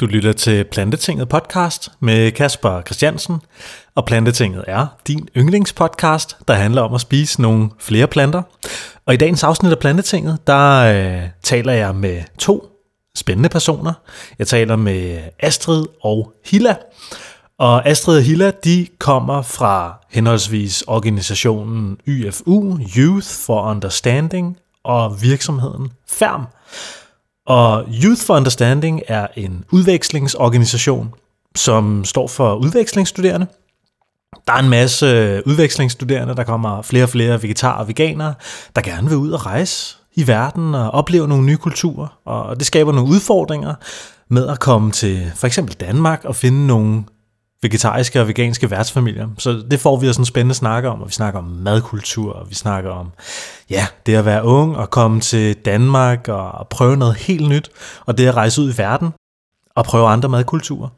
Du lytter til Plantetinget podcast med Kasper Christiansen, og Plantetinget er din yndlingspodcast, der handler om at spise nogle flere planter. Og i dagens afsnit af Plantetinget, der øh, taler jeg med to spændende personer. Jeg taler med Astrid og Hilla. Og Astrid og Hilla, de kommer fra henholdsvis organisationen YFU, Youth for Understanding, og virksomheden Færm. Og Youth for Understanding er en udvekslingsorganisation, som står for udvekslingsstuderende. Der er en masse udvekslingsstuderende, der kommer flere og flere vegetarer og veganere, der gerne vil ud og rejse i verden og opleve nogle nye kulturer. Og det skaber nogle udfordringer med at komme til for eksempel Danmark og finde nogle vegetariske og veganske værtsfamilier. Så det får vi også en spændende snak om, og vi snakker om madkultur, og vi snakker om, ja, det at være ung og komme til Danmark og prøve noget helt nyt, og det at rejse ud i verden og prøve andre madkulturer.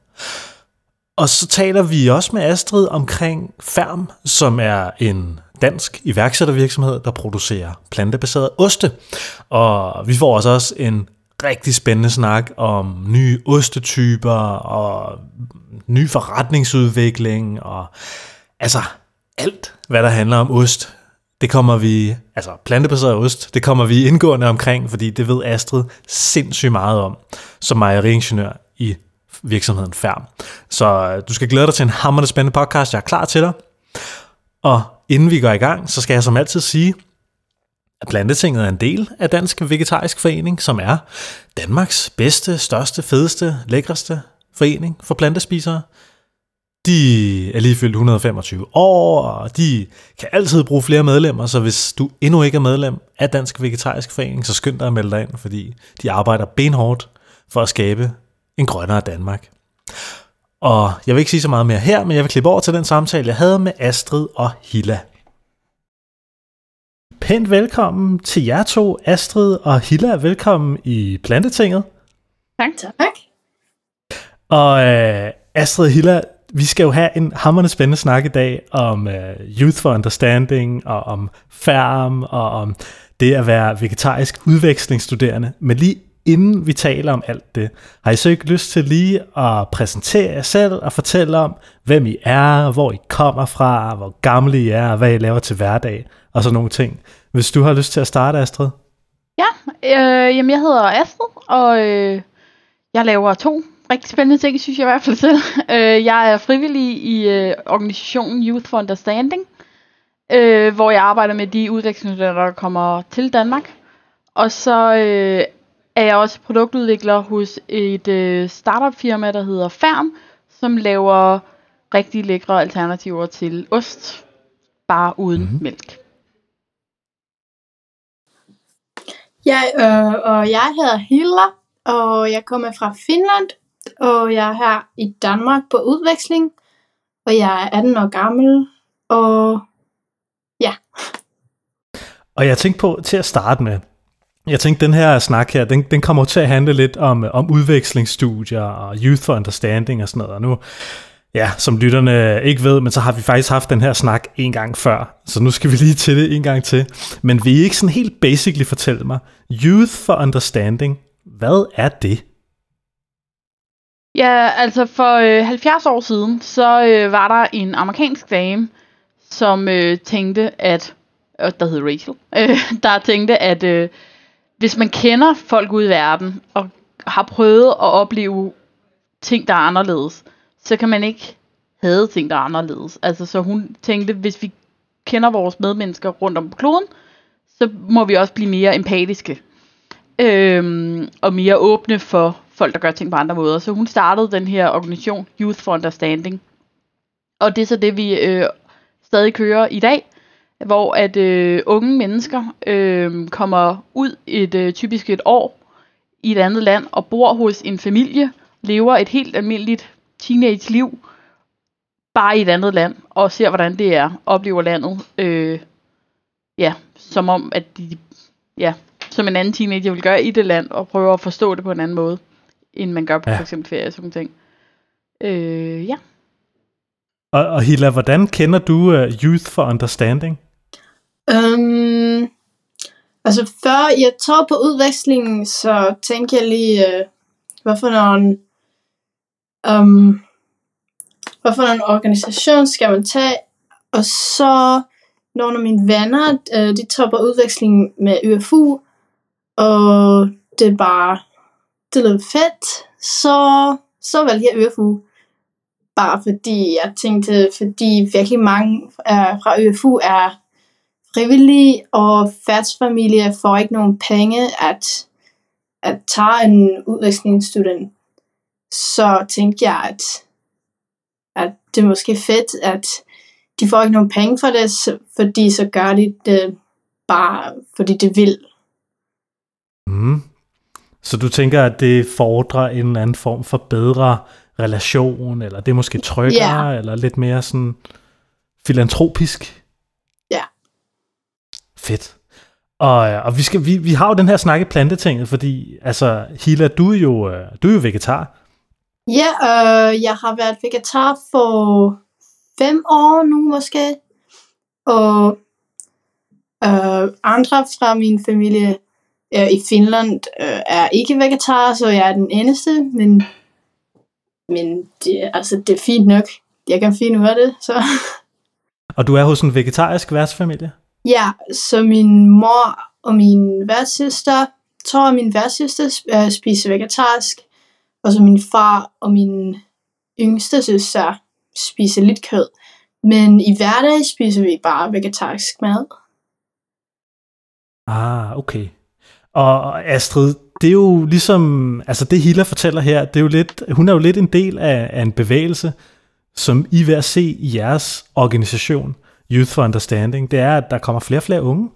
Og så taler vi også med Astrid omkring Færm, som er en dansk iværksættervirksomhed, der producerer plantebaserede oste. Og vi får også en rigtig spændende snak om nye ostetyper og ny forretningsudvikling og altså alt, hvad der handler om ost. Det kommer vi, altså plantebaseret ost, det kommer vi indgående omkring, fordi det ved Astrid sindssygt meget om, som mejeriingeniør i virksomheden Færm. Så øh, du skal glæde dig til en hammerende spændende podcast, jeg er klar til dig. Og inden vi går i gang, så skal jeg som altid sige, Plantetinget er en del af Dansk Vegetarisk Forening, som er Danmarks bedste, største, fedeste, lækreste forening for plantespisere. De er lige fyldt 125 år, og de kan altid bruge flere medlemmer, så hvis du endnu ikke er medlem af Dansk Vegetarisk Forening, så skynd dig at melde dig ind, fordi de arbejder benhårdt for at skabe en grønnere Danmark. Og jeg vil ikke sige så meget mere her, men jeg vil klippe over til den samtale, jeg havde med Astrid og Hilla. Pænt velkommen til jer to, Astrid og Hilla. Velkommen i Plantetinget. Tak. Tak. Og øh, Astrid og Hilla, vi skal jo have en hammerende spændende snak i dag om øh, Youth for Understanding og om færm og om det at være vegetarisk udvekslingsstuderende. Men lige inden vi taler om alt det, har I så ikke lyst til lige at præsentere jer selv og fortælle om, hvem I er, hvor I kommer fra, hvor gamle I er, og hvad I laver til hverdag og sådan nogle ting. Hvis du har lyst til at starte, Astrid. Ja, øh, jamen jeg hedder Astrid, og øh, jeg laver to rigtig spændende ting, synes jeg i hvert fald selv. Øh, jeg er frivillig i øh, organisationen Youth for Understanding, øh, hvor jeg arbejder med de udvekslingsstuderende, der kommer til Danmark. Og så øh, er jeg også produktudvikler hos et øh, startup firma, der hedder Færm, som laver rigtig lækre alternativer til ost, bare uden mm-hmm. mælk. Jeg, øh, og jeg hedder Hilla, og jeg kommer fra Finland, og jeg er her i Danmark på udveksling, og jeg er 18 år gammel, og ja. Og jeg tænkte på til at starte med, jeg tænkte, den her snak her, den, den kommer til at handle lidt om, om udvekslingsstudier og youth for understanding og sådan noget. Og nu, ja, som lytterne ikke ved, men så har vi faktisk haft den her snak en gang før, så nu skal vi lige til det en gang til. Men vil I ikke sådan helt basically fortælle mig, youth for understanding, hvad er det? Ja, altså for øh, 70 år siden, så øh, var der en amerikansk dame, som øh, tænkte, at, øh, der hed Rachel, øh, der tænkte, at øh, hvis man kender folk ude i verden, og har prøvet at opleve ting, der er anderledes, så kan man ikke have ting, der er anderledes. Altså, så hun tænkte, hvis vi kender vores medmennesker rundt om på kloden, så må vi også blive mere empatiske. Øhm, og mere åbne for folk, der gør ting på andre måder. Så hun startede den her organisation, Youth for Understanding. Og det er så det, vi øh, stadig kører i dag, hvor at øh, unge mennesker øh, kommer ud et øh, typisk et år i et andet land og bor hos en familie, lever et helt almindeligt teenage-liv, bare i et andet land, og ser, hvordan det er, oplever landet, øh, ja, som om, at de, ja, som en anden teenager vil gøre i det land, og prøver at forstå det på en anden måde, end man gør på ja. for eksempel ferie og sådan ting. Øh, ja. Og, og Hila, hvordan kender du uh, Youth for Understanding? Um, altså før jeg tog på udvekslingen, så tænkte jeg lige, uh, hvorfor nogle Øhm, um, hvorfor en organisation skal man tage, og så nogle af mine venner, øh, de topper udvekslingen med UFU, og det er bare, det lød fedt, så, så valgte jeg UFU. Bare fordi jeg tænkte, fordi virkelig mange øh, fra UFU er frivillige, og værtsfamilie får ikke nogen penge at, at tage en udvekslingsstudent. Så tænkte jeg, at, at det er måske fedt, at de får ikke nogen penge for det, fordi så gør de det bare, fordi det vil. Mm. Så du tænker, at det fordrer en eller anden form for bedre relation, eller det er måske tryggere, yeah. eller lidt mere sådan filantropisk? Ja. Fedt. Og, og vi, skal, vi, vi har jo den her snak i plantetinget, fordi altså, Hila, du er jo, øh, du er jo vegetar. Ja, øh, jeg har været vegetar for fem år nu måske. Og øh, andre fra min familie øh, i Finland øh, er ikke vegetar, så jeg er den eneste, men, men det, altså, det er fint nok. Jeg kan ud af det. Så. Og du er hos en vegetarisk værtsfamilie? Ja, så min mor og min værtssøster, tror jeg min værtssøster øh, spiser vegetarisk, og så min far og min yngste søster spiser lidt kød. Men i hverdag spiser vi bare vegetarisk mad. Ah, okay. Og Astrid, det er jo ligesom, altså det Hilla fortæller her, det er jo lidt, hun er jo lidt en del af, af en bevægelse, som I vil se i jeres organisation, Youth for Understanding, det er, at der kommer flere og flere unge,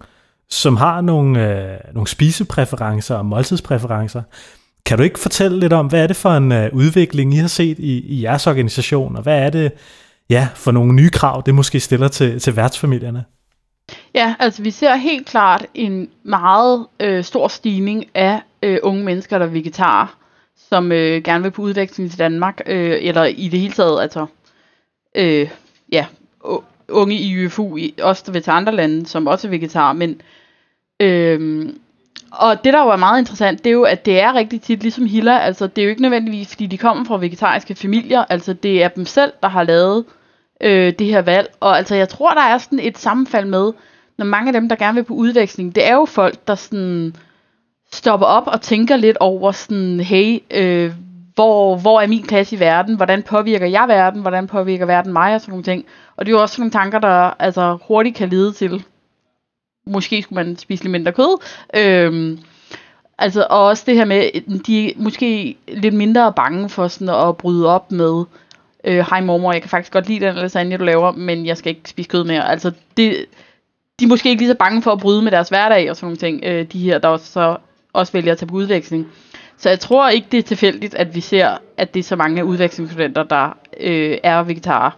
som har nogle, øh, nogle spisepræferencer og måltidspræferencer. Kan du ikke fortælle lidt om, hvad er det for en øh, udvikling, I har set i, i jeres organisation, og hvad er det ja, for nogle nye krav, det måske stiller til, til værtsfamilierne? Ja, altså vi ser helt klart en meget øh, stor stigning af øh, unge mennesker, der er vegetarer, som øh, gerne vil på udveksling til Danmark, øh, eller i det hele taget, altså øh, ja, unge i UFU, også der vil til andre lande, som også er vegetar, men øh, og det der jo er meget interessant, det er jo, at det er rigtig tit ligesom Hilla, altså det er jo ikke nødvendigvis, fordi de kommer fra vegetariske familier, altså det er dem selv, der har lavet øh, det her valg, og altså jeg tror, der er sådan et sammenfald med, når mange af dem, der gerne vil på udveksling, det er jo folk, der sådan stopper op og tænker lidt over sådan, hey, øh, hvor, hvor er min plads i verden, hvordan påvirker jeg verden, hvordan påvirker verden mig? Og sådan nogle ting. Og det er jo også sådan nogle tanker, der altså hurtigt kan lede til, måske skulle man spise lidt mindre kød. Øhm, altså, og også det her med, de er måske lidt mindre bange for sådan at bryde op med, øh, hej mormor, jeg kan faktisk godt lide den lasagne, du laver, men jeg skal ikke spise kød mere. Altså, det, de er måske ikke lige så bange for at bryde med deres hverdag og sådan nogle ting, øh, de her, der også, så også vælger at tage på udveksling. Så jeg tror ikke, det er tilfældigt, at vi ser, at det er så mange udvekslingsstudenter, der øh, er vegetarer.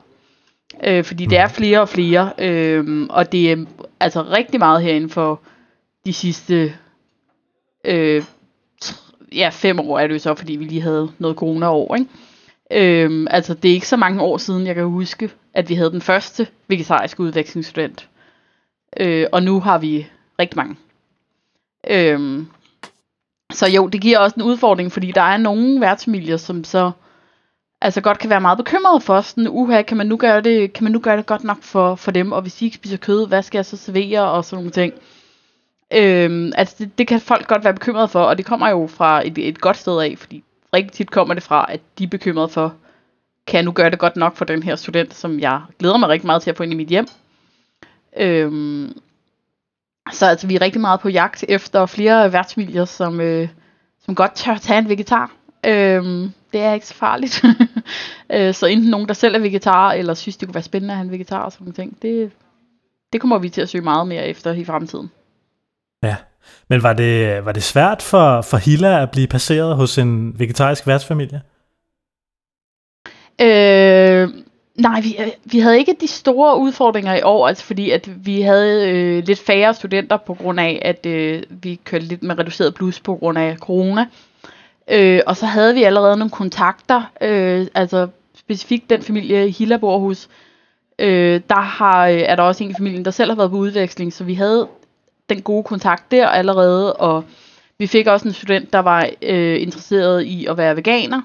Øh, fordi det er flere og flere, øh, og det er altså rigtig meget herinde for de sidste øh, ja, fem år er det jo så, fordi vi lige havde noget corona-år, ikke? Øhm, altså, det er ikke så mange år siden, jeg kan huske, at vi havde den første vegetariske udvekslingsstudent. Øh, og nu har vi rigtig mange. Øhm, så jo, det giver også en udfordring, fordi der er nogle værtsfamilier, som så altså godt kan være meget bekymret for sådan, uha, kan man nu gøre det, kan man nu gøre det godt nok for, for dem, og hvis de ikke spiser kød, hvad skal jeg så servere, og sådan nogle ting. Øhm, altså det, det kan folk godt være bekymrede for, og det kommer jo fra et, et godt sted af, fordi rigtig tit kommer det fra, at de er bekymrede for, kan jeg nu gøre det godt nok for den her student, som jeg glæder mig rigtig meget til at få ind i mit hjem. Øhm, så altså, vi er rigtig meget på jagt efter flere værtsfamilier, som, øh, som godt tør tage en vegetar. Øhm, det er ikke så farligt. øh, så enten nogen, der selv er vegetar, eller synes, det kunne være spændende at have en vegetar og sådan noget. Det, det kommer vi til at søge meget mere efter i fremtiden. Ja, men var det, var det svært for, for Hilla at blive passeret hos en vegetarisk værtsfamilie? Øh, nej, vi, vi havde ikke de store udfordringer i år, altså fordi at vi havde øh, lidt færre studenter på grund af, at øh, vi kørte lidt med reduceret plus på grund af corona. Øh, Øh, og så havde vi allerede nogle kontakter, øh, altså specifikt den familie Hilla bor hos, øh, der har, øh, er der også en i familien, der selv har været på udveksling, så vi havde den gode kontakt der allerede, og vi fik også en student, der var øh, interesseret i at være veganer,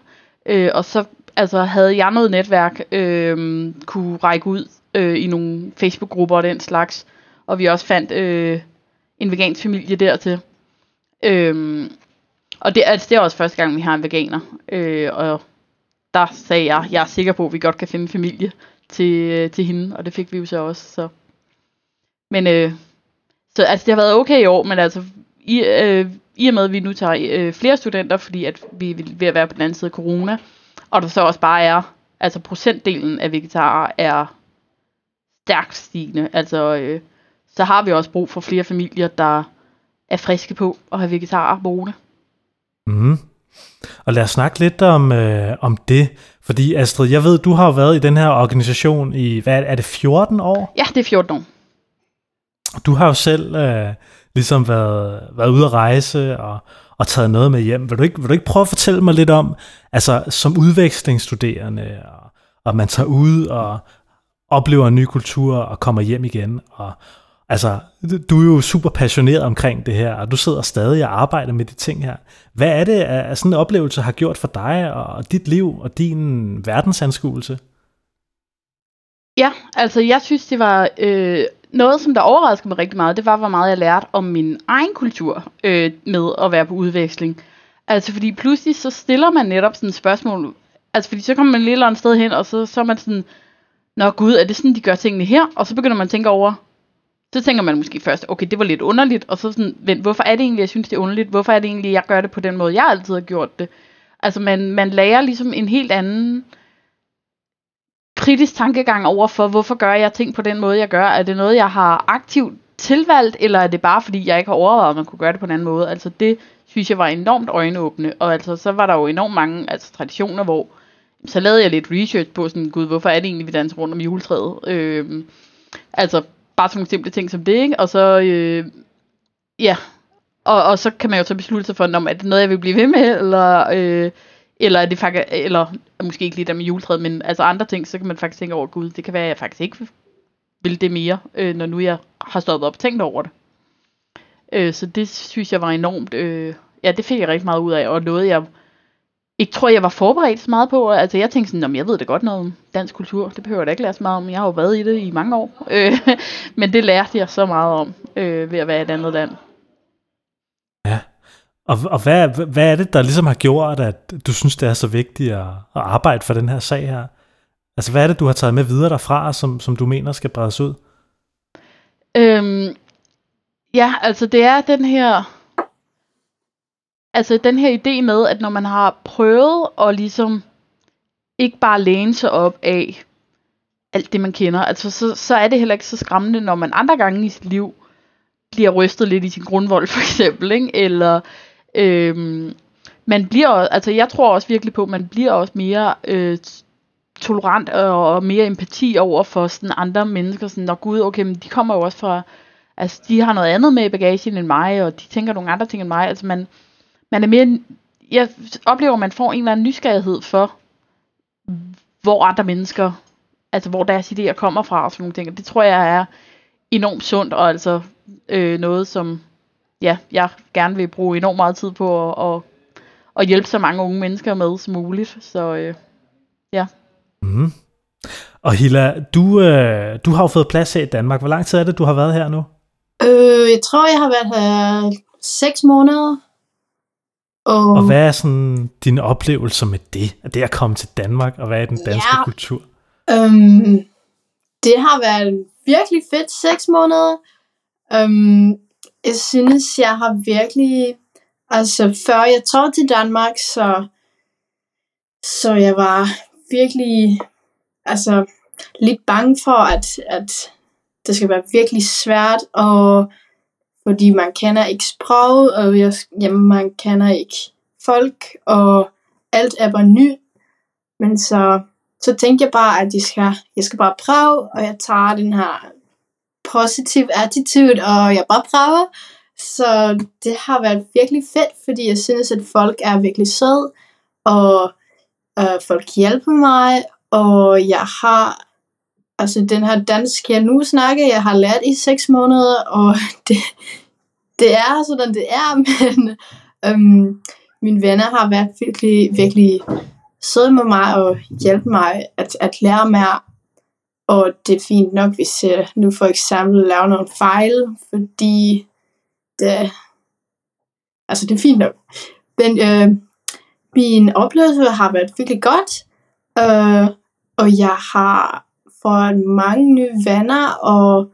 øh, og så altså havde jeg noget netværk, øh, kunne række ud øh, i nogle Facebook-grupper og den slags, og vi også fandt øh, en vegansk familie dertil. Øh, og det, altså, det er også første gang, vi har en veganer, øh, og der sagde jeg, jeg er sikker på, at vi godt kan finde familie til, øh, til hende, og det fik vi jo så også. Så. Men øh, så altså, det har været okay i år, men altså i, øh, i og med, at vi nu tager øh, flere studenter, fordi at vi er ved at være på den anden side af corona, og der så også bare er, altså procentdelen af vegetarer er stærkt stigende. Altså, øh, så har vi også brug for flere familier, der er friske på at have vegetarer boende. Mm. Og lad os snakke lidt om, øh, om det. Fordi Astrid, jeg ved, du har været i den her organisation i, hvad er det, 14 år? Ja, det er 14 år. Du har jo selv øh, ligesom været, været ude at rejse og, og taget noget med hjem. Vil du, ikke, vil du ikke prøve at fortælle mig lidt om, altså som udvekslingsstuderende, og, og man tager ud og oplever en ny kultur og kommer hjem igen, og altså, du er jo super passioneret omkring det her, og du sidder stadig og arbejder med de ting her. Hvad er det, at sådan en oplevelse har gjort for dig og dit liv og din verdensanskuelse? Ja, altså jeg synes, det var øh, noget, som der overraskede mig rigtig meget, det var, hvor meget jeg lærte om min egen kultur øh, med at være på udveksling. Altså fordi pludselig så stiller man netop sådan et spørgsmål, altså fordi så kommer man et eller andet sted hen, og så, så er man sådan, Nå gud, er det sådan, de gør tingene her? Og så begynder man at tænke over, så tænker man måske først, okay, det var lidt underligt, og så sådan, vent, hvorfor er det egentlig, jeg synes, det er underligt? Hvorfor er det egentlig, jeg gør det på den måde, jeg altid har gjort det? Altså man, man lærer ligesom en helt anden kritisk tankegang over for, hvorfor gør jeg ting på den måde, jeg gør? Er det noget, jeg har aktivt tilvalgt, eller er det bare fordi, jeg ikke har overvejet, at man kunne gøre det på en anden måde? Altså det synes jeg var enormt øjenåbne, og altså så var der jo enormt mange altså, traditioner, hvor så lavede jeg lidt research på sådan, gud, hvorfor er det egentlig, vi danser rundt om juletræet? Øh, altså bare sådan nogle simple ting som det, ikke? Og så, øh, ja, og, og så kan man jo så beslutte sig for, om er det noget, jeg vil blive ved med, eller, øh, eller er det faktisk, eller måske ikke lige der med juletræet, men altså andre ting, så kan man faktisk tænke over, gud, det kan være, at jeg faktisk ikke vil det mere, øh, når nu jeg har stoppet op og tænkt over det. Øh, så det synes jeg var enormt, øh, ja, det fik jeg rigtig meget ud af, og noget jeg ikke tror, jeg var forberedt så meget på. Altså jeg tænkte sådan, jeg ved det godt noget om dansk kultur. Det behøver jeg da ikke lære så meget om. Jeg har jo været i det i mange år. Øh, men det lærte jeg så meget om øh, ved at være i et andet land. Ja, og, og hvad, hvad er det, der ligesom har gjort, at du synes, det er så vigtigt at, at arbejde for den her sag her? Altså hvad er det, du har taget med videre derfra, som, som du mener skal bredes ud? Øhm, ja, altså det er den her altså den her idé med, at når man har prøvet at ligesom ikke bare læne sig op af alt det, man kender, altså så, så er det heller ikke så skræmmende, når man andre gange i sit liv bliver rystet lidt i sin grundvold, for eksempel, ikke? eller øhm, man bliver, altså jeg tror også virkelig på, at man bliver også mere øh, tolerant og, og mere empati over for sådan andre mennesker, sådan, når gud, okay, men de kommer jo også fra, altså de har noget andet med i bagagen end mig, og de tænker nogle andre ting end mig, altså man, man er mere, jeg oplever, at man får en eller anden nysgerrighed for, hvor andre mennesker, altså hvor deres idéer kommer fra og sådan nogle ting. Det tror jeg er enormt sundt, og altså øh, noget, som ja, jeg gerne vil bruge enormt meget tid på at, at, at hjælpe så mange unge mennesker med som muligt. Så øh, ja. Mm. Og Hilla, du, øh, du har jo fået plads her i Danmark. Hvor lang tid er det, du har været her nu? Øh, jeg tror, jeg har været her seks måneder. Og, og hvad er sådan dine oplevelser med det? At det at komme til Danmark, og hvad er den danske ja, kultur? Øhm, det har været virkelig fedt seks måneder. Øhm, jeg synes, jeg har virkelig... Altså, før jeg tog til Danmark, så, så jeg var virkelig altså, lidt bange for, at, at det skal være virkelig svært, og fordi man kender ikke sproget, og jeg, jamen, man kender ikke folk, og alt er bare ny. Men så, så tænkte jeg bare, at jeg skal, jeg skal bare prøve, og jeg tager den her positive attitude, og jeg bare prøver. Så det har været virkelig fedt, fordi jeg synes, at folk er virkelig søde, og øh, folk hjælper mig, og jeg har altså den her dansk, jeg nu snakker, jeg har lært i seks måneder, og det, det er sådan, det er, men øhm, mine venner har været virkelig, virkelig søde med mig og hjælpe mig at, at lære mere. Og det er fint nok, hvis jeg nu for eksempel laver nogle fejl, fordi det, altså det er fint nok. Men øh, min oplevelse har været virkelig godt, øh, og jeg har fået mange nye venner, og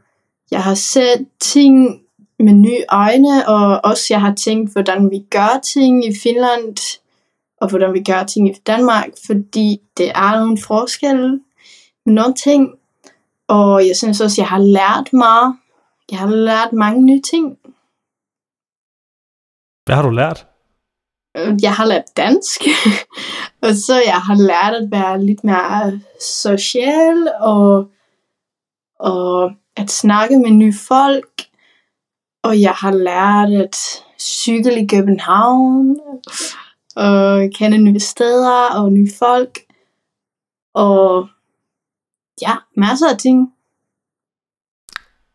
jeg har set ting med nye øjne, og også jeg har tænkt, hvordan vi gør ting i Finland, og hvordan vi gør ting i Danmark, fordi det er nogle forskelle med nogle ting, og jeg synes også, jeg har lært meget. Jeg har lært mange nye ting. Hvad har du lært? Øh, jeg har lært dansk, og så jeg har lært at være lidt mere social, og, og at snakke med nye folk, og jeg har lært at cykle i København, og kende nye steder og nye folk, og ja, masser af ting.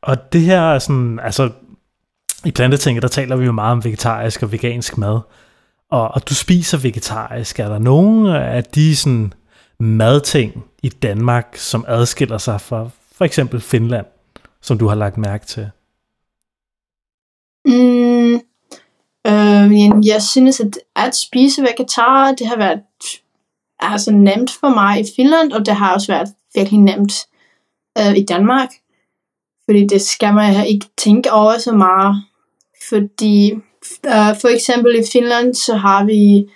Og det her er sådan, altså i plantetinget, der taler vi jo meget om vegetarisk og vegansk mad. Og, og du spiser vegetarisk. Er der nogen af de sådan madting i Danmark, som adskiller sig fra for eksempel Finland, som du har lagt mærke til? Mm, øh, jeg synes, at at spise vegetar, det har været altså nemt for mig i Finland, og det har også været virkelig nemt øh, i Danmark. Fordi det skal man ikke tænke over så meget. Fordi øh, for eksempel i Finland, så har vi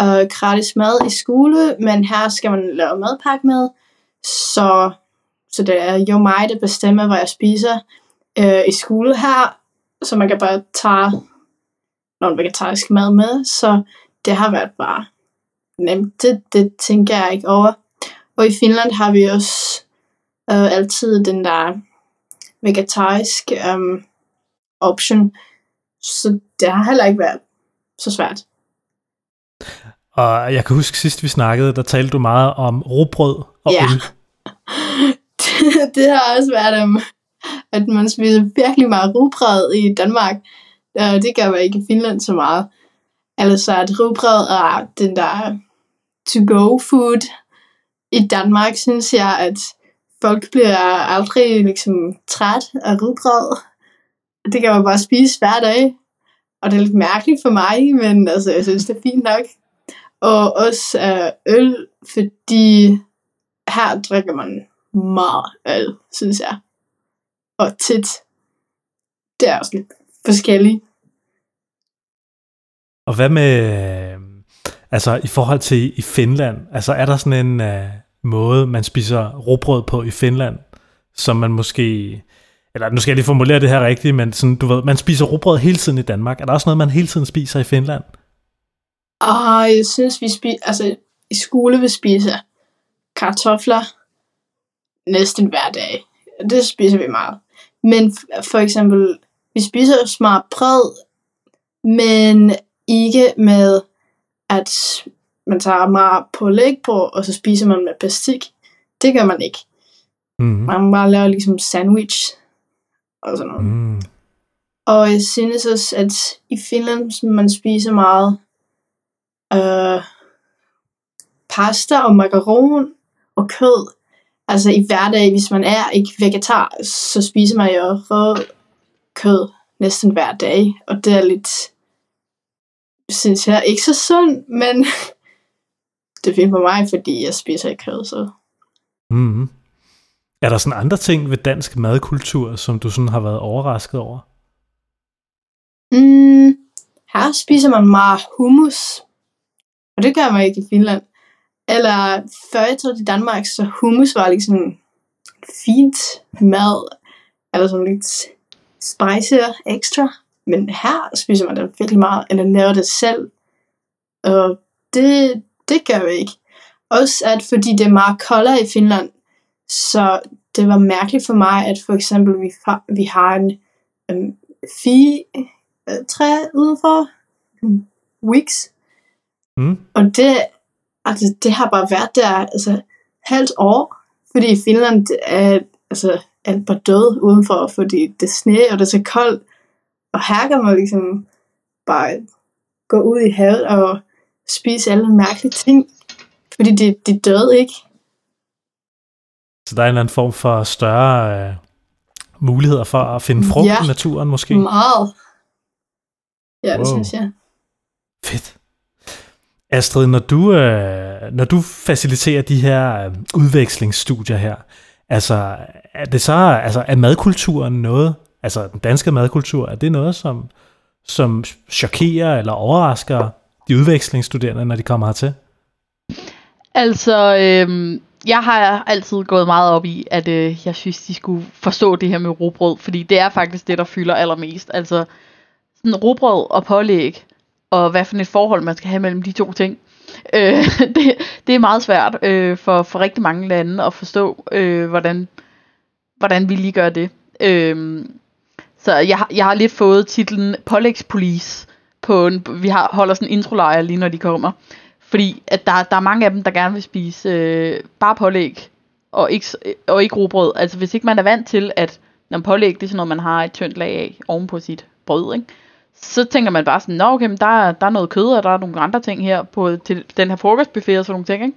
øh, gratis mad i skole, men her skal man lave madpakke med. Så, så det er jo mig, der bestemmer, hvad jeg spiser uh, i skole her. Så man kan bare tage noget vegetarisk mad med. Så det har været bare nemt. Det, det tænker jeg ikke over. Og i Finland har vi også øh, altid den der vegetarisk um, option. Så det har heller ikke været så svært. Og jeg kan huske sidst vi snakkede, der talte du meget om robrød og Ja. øl. det, det har også været, um, at man spiser virkelig meget rugbrød i Danmark. Uh, det gør man ikke i Finland så meget. Altså at rugbrød er den der to-go food. I Danmark synes jeg, at folk bliver aldrig ligesom træt af rugbrød. Det kan man bare spise hver dag. Og det er lidt mærkeligt for mig, men altså, jeg synes, det er fint nok. Og også øh, øl, fordi her drikker man meget øl, synes jeg. Og tit. Det er også lidt forskelligt. Og hvad med, altså i forhold til i Finland, altså er der sådan en uh, måde, man spiser råbrød på i Finland, som man måske, eller nu skal jeg lige formulere det her rigtigt, men sådan, du ved, man spiser råbrød hele tiden i Danmark. Er der også noget, man hele tiden spiser i Finland? Og jeg synes, vi spiser, altså i skole vi spiser kartofler næsten hver dag. Det spiser vi meget. Men for eksempel, vi spiser smart brød, men ikke med, at man tager meget på læg på, og så spiser man med plastik. Det gør man ikke. Mm-hmm. Man bare laver ligesom sandwich og sådan noget. Mm. Og jeg synes også, at i Finland man spiser meget øh, pasta og macaron og kød. Altså i hverdag, hvis man er ikke vegetar, så spiser man jo rød kød næsten hver dag. Og det er lidt, synes jeg, ikke så sundt, men det er fint for mig, fordi jeg spiser ikke kød, så Mm. Er der sådan andre ting ved dansk madkultur, som du sådan har været overrasket over? Mm, her spiser man meget hummus. Og det gør man ikke i Finland. Eller før jeg tog til Danmark, så hummus var liksom fint mad. Eller sådan lidt spicy ekstra. Men her spiser man det virkelig meget, eller laver det selv. Og det, det gør vi ikke. Også at fordi det er meget koldere i Finland, så det var mærkeligt for mig, at for eksempel vi, vi har en um, fi, øh, træ udenfor. Mm, Weeks. Mm. Og det, altså, det har bare været der altså, halvt år. Fordi i Finland er altså, alt bare død udenfor, fordi det er sne, og det er så koldt. Og her kan man ligesom bare gå ud i havet og spise alle mærkelige ting. Fordi de, de døde ikke. Så der er en eller anden form for større øh, muligheder for at finde frugt Ja. i naturen måske. Meget. Ja, det Wow. synes jeg. Fedt. Astrid, når du, øh, når du faciliterer de her øh, udvekslingsstudier her, altså er det så, altså er madkulturen noget, altså den danske madkultur, er det noget, som, som chokerer eller overrasker de udvekslingsstuderende, når de kommer hertil? Altså, øhm, jeg har altid gået meget op i, at øh, jeg synes, de skulle forstå det her med robrød, fordi det er faktisk det, der fylder allermest. Altså, sådan robrød og pålæg, og hvad for et forhold man skal have mellem de to ting. Øh, det, det er meget svært øh, for, for rigtig mange lande at forstå, øh, hvordan, hvordan vi lige gør det. Øh, så jeg, jeg har lidt fået titlen Pålægspolice på en, vi har, holder sådan en introlejr lige når de kommer. Fordi at der, der er mange af dem, der gerne vil spise øh, bare pålæg og ikke, øh, og ikke robrød. Altså hvis ikke man er vant til, at når pålæg det er sådan noget, man har et tyndt lag af oven på sit brød, ikke? så tænker man bare sådan, nå okay, men der, er- der er noget kød, og der er nogle andre ting her på til den her frokostbuffet og sådan nogle ting. Ikke?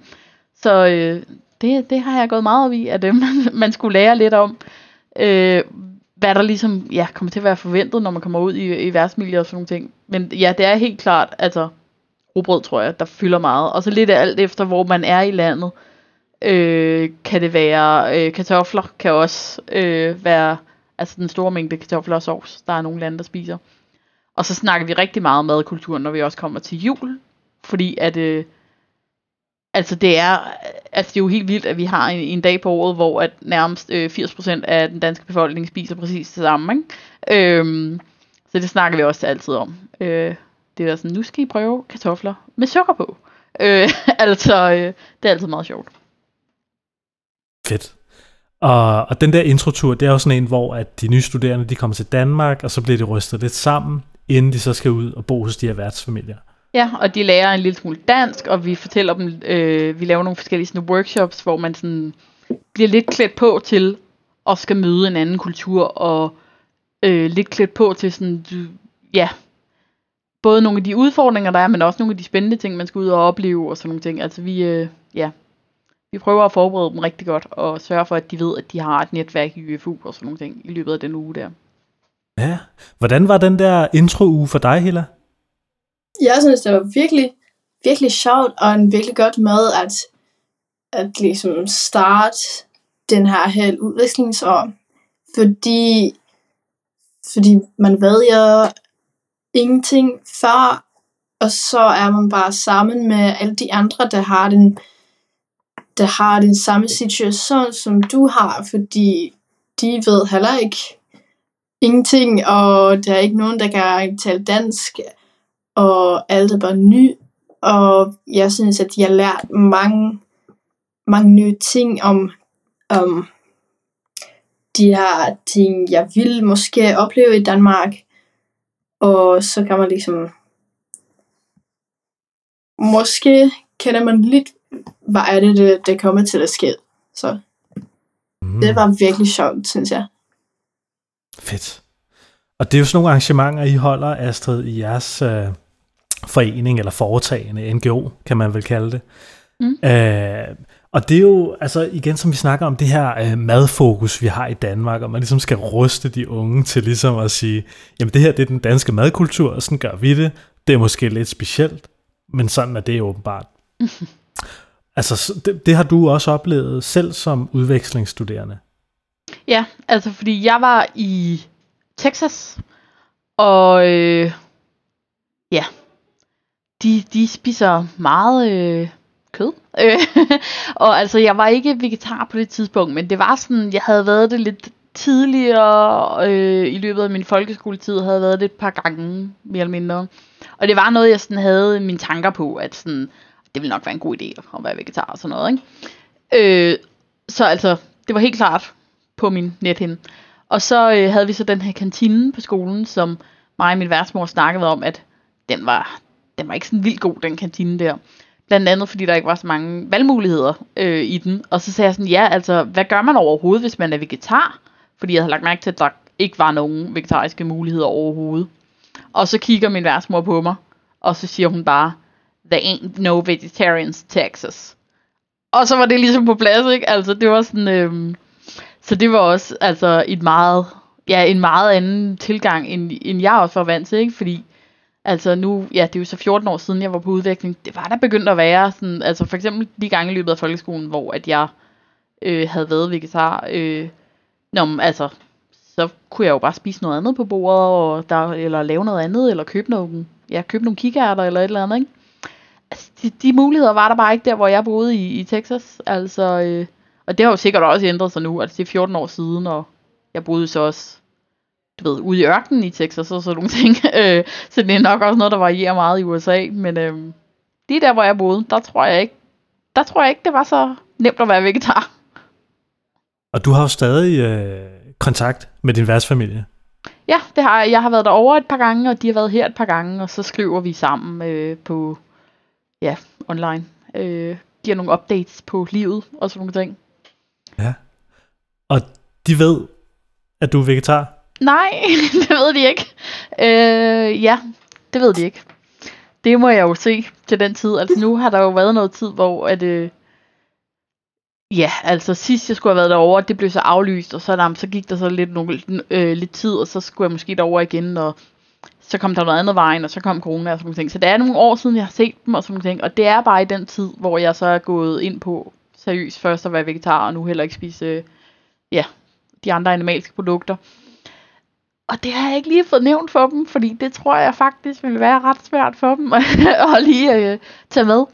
Så øh, det, det har jeg gået meget op i, at øh, man, man skulle lære lidt om, øh, hvad der ligesom ja, kommer til at være forventet, når man kommer ud i, i værtsmiljø og sådan nogle ting. Men ja, det er helt klart, altså rugbrød, tror jeg, der fylder meget. Og så lidt af alt efter, hvor man er i landet. Øh, kan det være øh, kartofler, kan også øh, være altså den store mængde kartofler og sovs, der er nogle lande, der spiser. Og så snakker vi rigtig meget om madkultur, når vi også kommer til jul. Fordi at, øh, altså det er, altså det er jo helt vildt, at vi har en, en dag på året, hvor at nærmest øh, 80% af den danske befolkning spiser præcis det samme. Ikke? Øhm, så det snakker vi også altid om. Øh, det er der sådan, nu skal I prøve kartofler med sukker på. Øh, altså, øh, det er altid meget sjovt. Fedt. Og, og den der introtur, det er jo sådan en, hvor at de nye studerende, de kommer til Danmark, og så bliver de rystet lidt sammen, inden de så skal ud og bo hos de her værtsfamilier. Ja, og de lærer en lille smule dansk, og vi fortæller dem, øh, vi laver nogle forskellige sådan, workshops, hvor man sådan bliver lidt klædt på til at skal møde en anden kultur, og øh, lidt klædt på til sådan, du, ja, både nogle af de udfordringer, der er, men også nogle af de spændende ting, man skal ud og opleve, og sådan nogle ting. Altså vi, øh, ja, vi prøver at forberede dem rigtig godt, og sørge for, at de ved, at de har et netværk i UFU og sådan nogle ting i løbet af den uge der. Ja. Hvordan var den der intro-uge for dig, Hilla? Jeg synes, det var virkelig, virkelig sjovt, og en virkelig godt med at, at ligesom starte den her hele udvekslingsår. Fordi, fordi man ved jo ingenting før, og så er man bare sammen med alle de andre, der har den, der har den samme situation, som du har, fordi de ved heller ikke ingenting, og der er ikke nogen, der kan tale dansk, og alt er bare ny. Og jeg synes, at jeg har lært mange, mange nye ting om, om de her ting, jeg vil måske opleve i Danmark. Og så kan man ligesom... Måske kender man lidt, hvad er det, det, det kommer til at ske. Så Mm. det var virkelig sjovt, synes jeg. Fedt. Og det er jo sådan nogle arrangementer, I holder, Astrid, i jeres øh, forening, eller foretagende, NGO, kan man vel kalde det. Mm. Øh, og det er jo, altså igen, som vi snakker om, det her øh, madfokus, vi har i Danmark, og man ligesom skal ruste de unge til ligesom at sige, jamen det her, det er den danske madkultur, og sådan gør vi det. Det er måske lidt specielt, men sådan er det åbenbart. altså, så det, det har du også oplevet selv som udvekslingsstuderende. Ja, altså fordi jeg var i Texas, og øh, ja, de, de spiser meget øh, kød. Øh, og altså, jeg var ikke vegetar på det tidspunkt, men det var sådan, jeg havde været det lidt tidligere øh, i løbet af min folkeskoletid, havde været det et par gange, mere eller mindre. Og det var noget, jeg sådan havde mine tanker på, at sådan, det ville nok være en god idé at være vegetar og sådan noget, ikke? Øh, så altså, det var helt klart på min nethinde. Og så øh, havde vi så den her kantine på skolen, som mig og min værtsmor snakkede om, at den var, den var ikke sådan vildt god, den kantine der. Blandt andet, fordi der ikke var så mange valgmuligheder øh, i den. Og så sagde jeg sådan, ja, altså, hvad gør man overhovedet, hvis man er vegetar? Fordi jeg havde lagt mærke til, at der ikke var nogen vegetariske muligheder overhovedet. Og så kigger min værtsmor på mig, og så siger hun bare, there ain't no vegetarians Texas. og så var det ligesom på plads, ikke? Altså, det var sådan, øhm, så det var også, altså, et meget, ja, en meget anden tilgang, end, end jeg også var vant til, ikke? Fordi, altså nu, ja, det er jo så 14 år siden, jeg var på udveksling. det var der begyndt at være sådan, altså for eksempel de gange i løbet af folkeskolen, hvor at jeg øh, havde været vegetar, øh, Nå, men, altså, så kunne jeg jo bare spise noget andet på bordet, og der, eller lave noget andet, eller købe nogle, ja, købe nogle kikærter, eller et eller andet, ikke? Altså, de, de muligheder var der bare ikke der, hvor jeg boede i, i Texas, altså, øh, og det har jo sikkert også ændret sig nu, altså det er 14 år siden, og jeg boede så også, du ved, ude i ørkenen i Texas og sådan nogle ting, øh, så det er nok også noget, der varierer meget i USA, men øh, lige der, hvor jeg boede, der tror jeg ikke, der tror jeg ikke, det var så nemt at være vegetar. Og du har jo stadig øh, kontakt med din værtsfamilie. Ja, det har jeg. Jeg har været derovre et par gange, og de har været her et par gange, og så skriver vi sammen øh, på, ja, online. Øh, giver nogle updates på livet og sådan nogle ting. Ja. Og de ved, at du er vegetar? Nej, det ved de ikke. Øh, ja, det ved de ikke. Det må jeg jo se til den tid. Altså nu har der jo været noget tid, hvor at, øh, Ja, altså sidst jeg skulle have været derovre, det blev så aflyst, og så, der, så gik der så lidt, nogle, øh, lidt tid, og så skulle jeg måske derover igen, og så kom der noget andet vejen, og så kom corona og sådan ting. Så det er nogle år siden, jeg har set dem og sådan ting, og det er bare i den tid, hvor jeg så er gået ind på seriøst først at være vegetar, og nu heller ikke spise, øh, ja, de andre animalske produkter. Og det har jeg ikke lige fået nævnt for dem, fordi det tror jeg faktisk vil være ret svært for dem at lige øh, tage med.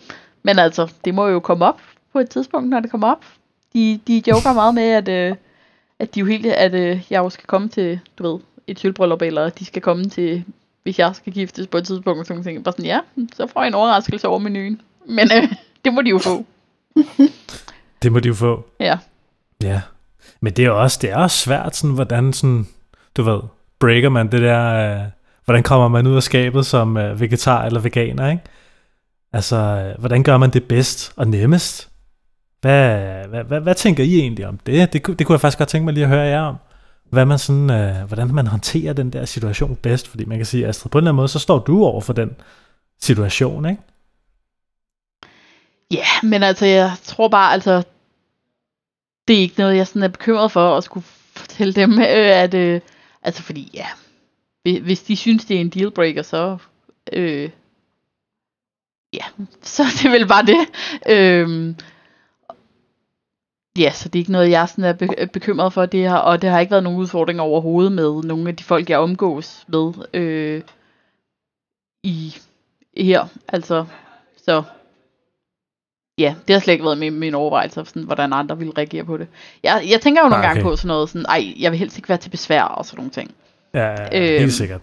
Men altså, det må jo komme op på et tidspunkt, når det kommer op. De, de joker meget med, at, øh, at de jo helt, at øh, jeg jo skal komme til, du ved, et sølvbryllup, eller de skal komme til, hvis jeg skal giftes på et tidspunkt, og sådan ting. Bare sådan, ja, så får jeg en overraskelse over menuen. Men øh, det må de jo få. det må de jo få. Ja. Ja. Men det er også, det er også svært, sådan, hvordan sådan, du ved, breaker man det der, øh, hvordan kommer man ud af skabet som øh, vegetar eller veganer, ikke? Altså, øh, hvordan gør man det bedst og nemmest? Hvad, hvad, hvad, hvad tænker I egentlig om det? det? Det kunne jeg faktisk godt tænke mig lige at høre jer om. Hvad man sådan, øh, hvordan man håndterer den der situation bedst. Fordi man kan sige, Astrid, på en eller anden måde, så står du over for den situation, ikke? Ja, men altså, jeg tror bare, altså, det er ikke noget, jeg sådan er bekymret for at skulle fortælle dem, øh, at, øh, altså fordi, ja, hvis de synes, det er en dealbreaker, så, øh, ja, så det vel bare det. Øh, Ja, så det er ikke noget, jeg sådan er bekymret for det her, og det har ikke været nogen udfordringer overhovedet med nogle af de folk, jeg omgås med øh, i her. Altså, så ja, det har slet ikke været min, min overvejelse, sådan, hvordan andre ville reagere på det. Jeg, jeg tænker jo nogle ah, okay. gange på sådan noget, sådan, ej, jeg vil helst ikke være til besvær og sådan nogle ting. Ja, ja øh, helt sikkert.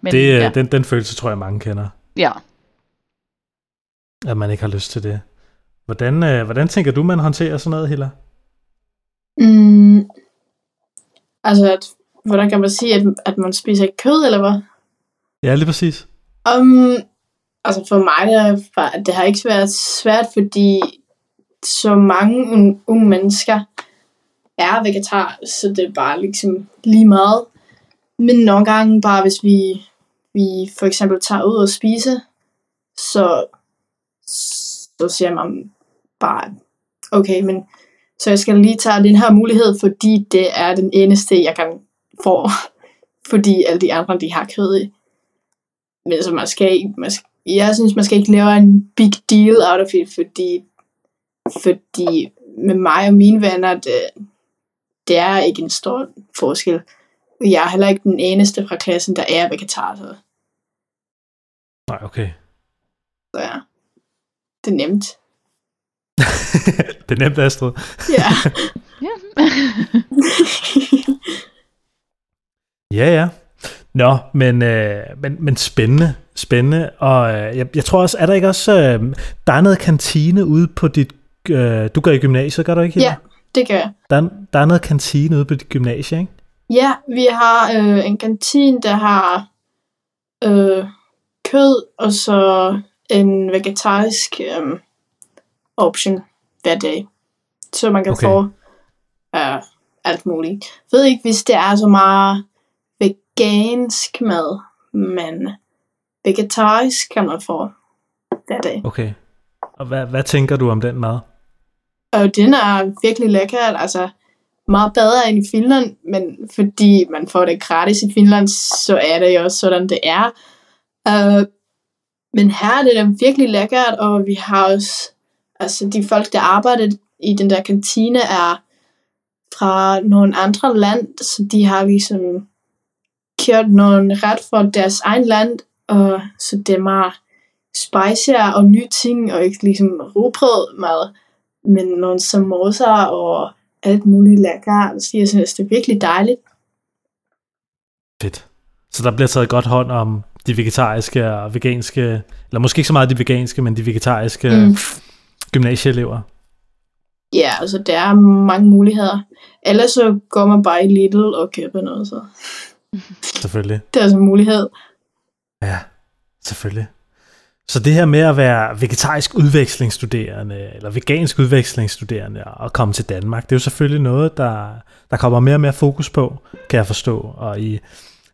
Men, det, ja. den, den følelse tror jeg mange kender. Ja. At man ikke har lyst til det. Hvordan, øh, hvordan tænker du, man håndterer sådan noget, Hilla? Mm, altså, at, hvordan kan man sige, at, at man spiser ikke kød, eller hvad? Ja, lige præcis. Um, altså for mig, det, det har ikke været svært, fordi så mange unge, unge mennesker er vegetar, så det er bare ligesom lige meget. Men nogle gange bare, hvis vi, vi for eksempel tager ud og spise, så, så siger man bare, okay, men så jeg skal lige tage den her mulighed, fordi det er den eneste, jeg kan få, fordi alle de andre, de har kød i. Men så man skal, man skal, jeg synes, man skal ikke lave en big deal out of it, fordi, fordi med mig og mine venner, det, det er ikke en stor forskel. Jeg er heller ikke den eneste fra klassen, der er vegetar. Så. Nej, okay. Så ja, det er nemt. det er nemt, Astrid. Ja. ja, ja. Nå, men, øh, men, men spændende, spændende. Og øh, jeg, jeg tror også, er der ikke også, øh, der er noget kantine ude på dit, øh, du går i gymnasiet, gør du ikke? Ja, det gør jeg. Der, der er noget kantine ude på dit gymnasie, ikke? Ja, vi har øh, en kantine, der har øh, kød, og så en vegetarisk øh, option hver dag. Så man kan okay. få uh, alt muligt. Jeg ved ikke, hvis det er så meget vegansk mad, men vegetarisk kan man få hver dag. Okay. Og hvad, hvad tænker du om den mad? Og den er virkelig lækker, altså meget bedre end i Finland, men fordi man får det gratis i Finland, så er det jo også sådan, det er. Uh, men her er det da virkelig lækkert, og vi har også, altså de folk, der arbejder i den der kantine, er fra nogle andre land, så de har ligesom kørt nogle ret fra deres egen land, og så det er meget spicier og nye ting, og ikke ligesom rugbrød mad, men nogle samosa og alt muligt lækker. Så jeg synes, det er virkelig dejligt. Fedt. Så der bliver taget godt hånd om de vegetariske og veganske, eller måske ikke så meget de veganske, men de vegetariske mm. gymnasieelever. Ja, altså der er mange muligheder. Ellers så går man bare i Lidl og køber noget, så. Selvfølgelig. Det er altså en mulighed. Ja, selvfølgelig. Så det her med at være vegetarisk udvekslingsstuderende, eller vegansk udvekslingsstuderende, og komme til Danmark, det er jo selvfølgelig noget, der, der kommer mere og mere fokus på, kan jeg forstå. Og i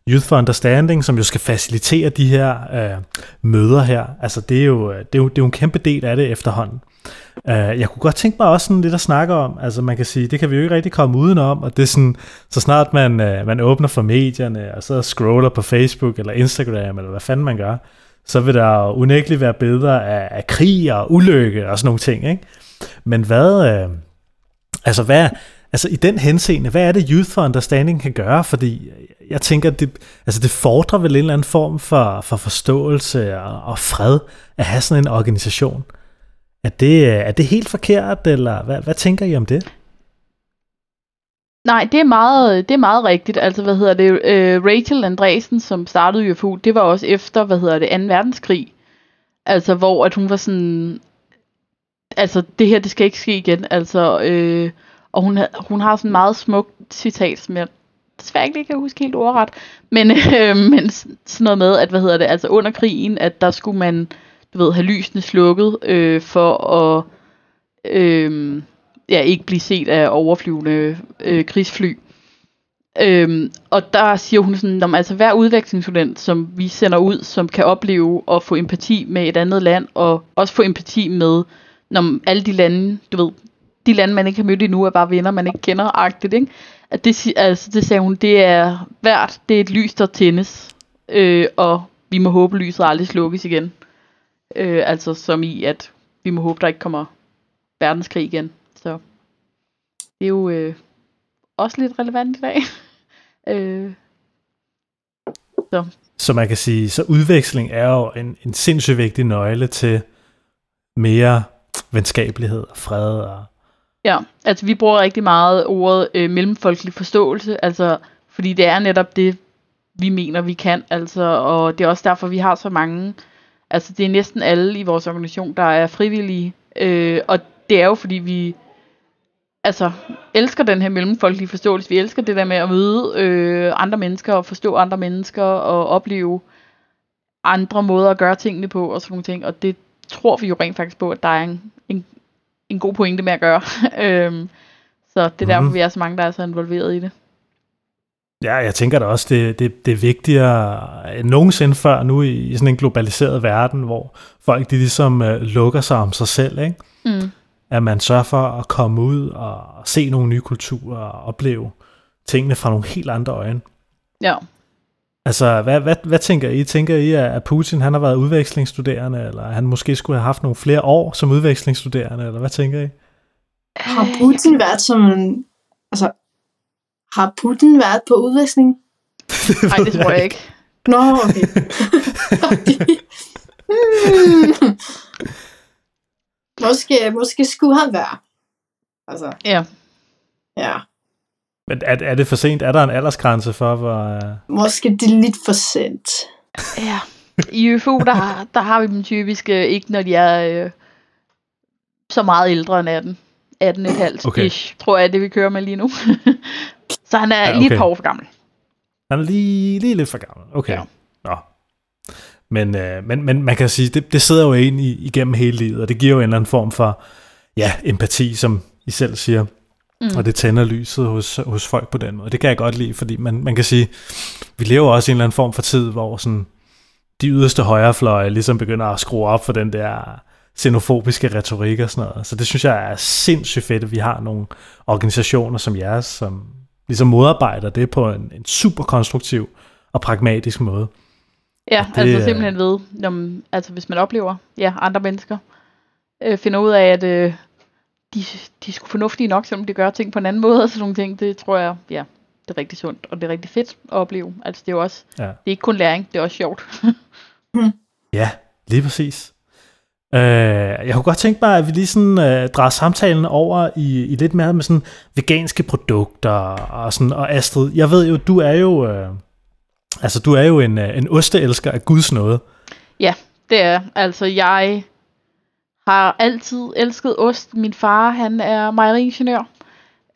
Youth for Understanding, som jo skal facilitere de her øh, møder her, altså det er, jo, det, er jo, det er jo en kæmpe del af det efterhånden. Uh, jeg kunne godt tænke mig også sådan lidt at snakke om, altså man kan sige, det kan vi jo ikke rigtig komme udenom, og det er sådan, så snart man, uh, man åbner for medierne, og så scroller på Facebook eller Instagram, eller hvad fanden man gør, så vil der unægteligt være billeder af, af krig og ulykke og sådan nogle ting, ikke? Men hvad, uh, altså hvad, altså i den henseende, hvad er det Youth for Understanding kan gøre? Fordi jeg tænker, det, altså det fordrer vel en eller anden form for, for forståelse og, og fred at have sådan en organisation. Er det, øh, er det helt forkert, eller hvad, hvad tænker I om det? Nej, det er meget, det er meget rigtigt. Altså, hvad hedder det? Uh, Rachel Andresen, som startede UFO, det var også efter, hvad hedder det, 2. verdenskrig. Altså, hvor at hun var sådan, altså, det her, det skal ikke ske igen. Altså, øh, og hun, hun har sådan meget smukt citat, som jeg desværre ikke kan huske helt ordret, men, øh, men sådan noget med, at, hvad hedder det, altså under krigen, at der skulle man, du ved, have lysene slukket, øh, for at øh, ja, ikke blive set af overflyvende øh, krigsfly. Øhm, og der siger hun sådan, at altså hver udvekslingsstudent, som vi sender ud, som kan opleve at få empati med et andet land, og også få empati med når alle de lande, du ved, de lande, man ikke har mødt endnu, er bare venner, man ikke kender, agtigt, ikke? At det, altså, det sagde hun, det er værd, det er et lys, der tændes, øh, og vi må håbe, lyset aldrig slukkes igen. Øh, altså som i, at vi må håbe, der ikke kommer verdenskrig igen. Så det er jo øh, også lidt relevant i dag. øh, så. så man kan sige, så udveksling er jo en, en sindssygt vigtig nøgle til mere venskabelighed og fred. Og... Ja, altså vi bruger rigtig meget ordet øh, mellemfolkelig forståelse, altså fordi det er netop det, vi mener, vi kan, altså, og det er også derfor, vi har så mange Altså det er næsten alle i vores organisation, der er frivillige. Øh, og det er jo fordi vi altså elsker den her mellemfolkelige forståelse. Vi elsker det der med at møde øh, andre mennesker og forstå andre mennesker og opleve andre måder at gøre tingene på og sådan nogle ting. Og det tror vi jo rent faktisk på, at der er en, en, en god pointe med at gøre. øhm, så det er derfor, mm. vi er så mange, der er så involveret i det. Ja, jeg tænker da også, det, det, det er vigtigere end nogensinde før nu i, i sådan en globaliseret verden, hvor folk de ligesom uh, lukker sig om sig selv, ikke? Mm. At man sørger for at komme ud og se nogle nye kulturer og opleve tingene fra nogle helt andre øjne. Ja. Altså, hvad, hvad, hvad tænker I? Tænker I, at Putin han har været udvekslingsstuderende, eller han måske skulle have haft nogle flere år som udvekslingsstuderende, eller hvad tænker I? Har Putin været som en, altså har Putin været på udveksling? Nej, det tror jeg ikke. Nå, okay. hmm. måske, måske skulle han være. Altså. Ja. Ja. Men er, er det for sent? Er der en aldersgrænse for, hvor... Uh... Måske det er lidt for sent. Ja. I UFO, der, har, der har vi dem typisk øh, ikke, når de er øh, så meget ældre end 18. 18,5 okay. ish, tror jeg, det vi kører med lige nu. Så han er ja, okay. lige et par år for gammel. Han er lige, lige lidt for gammel. Okay. Ja. Nå. Men, øh, men, men man kan sige, det, det sidder jo ind i, igennem hele livet, og det giver jo en eller anden form for ja, empati, som I selv siger. Mm. Og det tænder lyset hos, hos folk på den måde. Det kan jeg godt lide, fordi man, man kan sige, vi lever også i en eller anden form for tid, hvor sådan, de yderste højrefløje ligesom begynder at skrue op for den der xenofobiske retorik og sådan noget. Så det synes jeg er sindssygt fedt, at vi har nogle organisationer som jeres, som ligesom modarbejder det på en, en super konstruktiv og pragmatisk måde. Ja, det, altså simpelthen ved, når, altså hvis man oplever ja, andre mennesker, øh, finder ud af, at øh, de, de er sgu fornuftige nok, selvom de gør ting på en anden måde og sådan nogle ting, det tror jeg, ja, det er rigtig sundt, og det er rigtig fedt at opleve. Altså det er jo også, ja. det er ikke kun læring, det er også sjovt. ja, lige præcis. Uh, jeg kunne godt tænke mig, at vi lige sådan øh, drejer samtalen over i, i lidt mere med sådan veganske produkter og sådan, og Astrid, jeg ved jo, du er jo, øh, altså du er jo en, øh, en osteelsker af Guds nåde. Ja, det er Altså jeg har altid elsket ost. Min far, han er mejeriingeniør.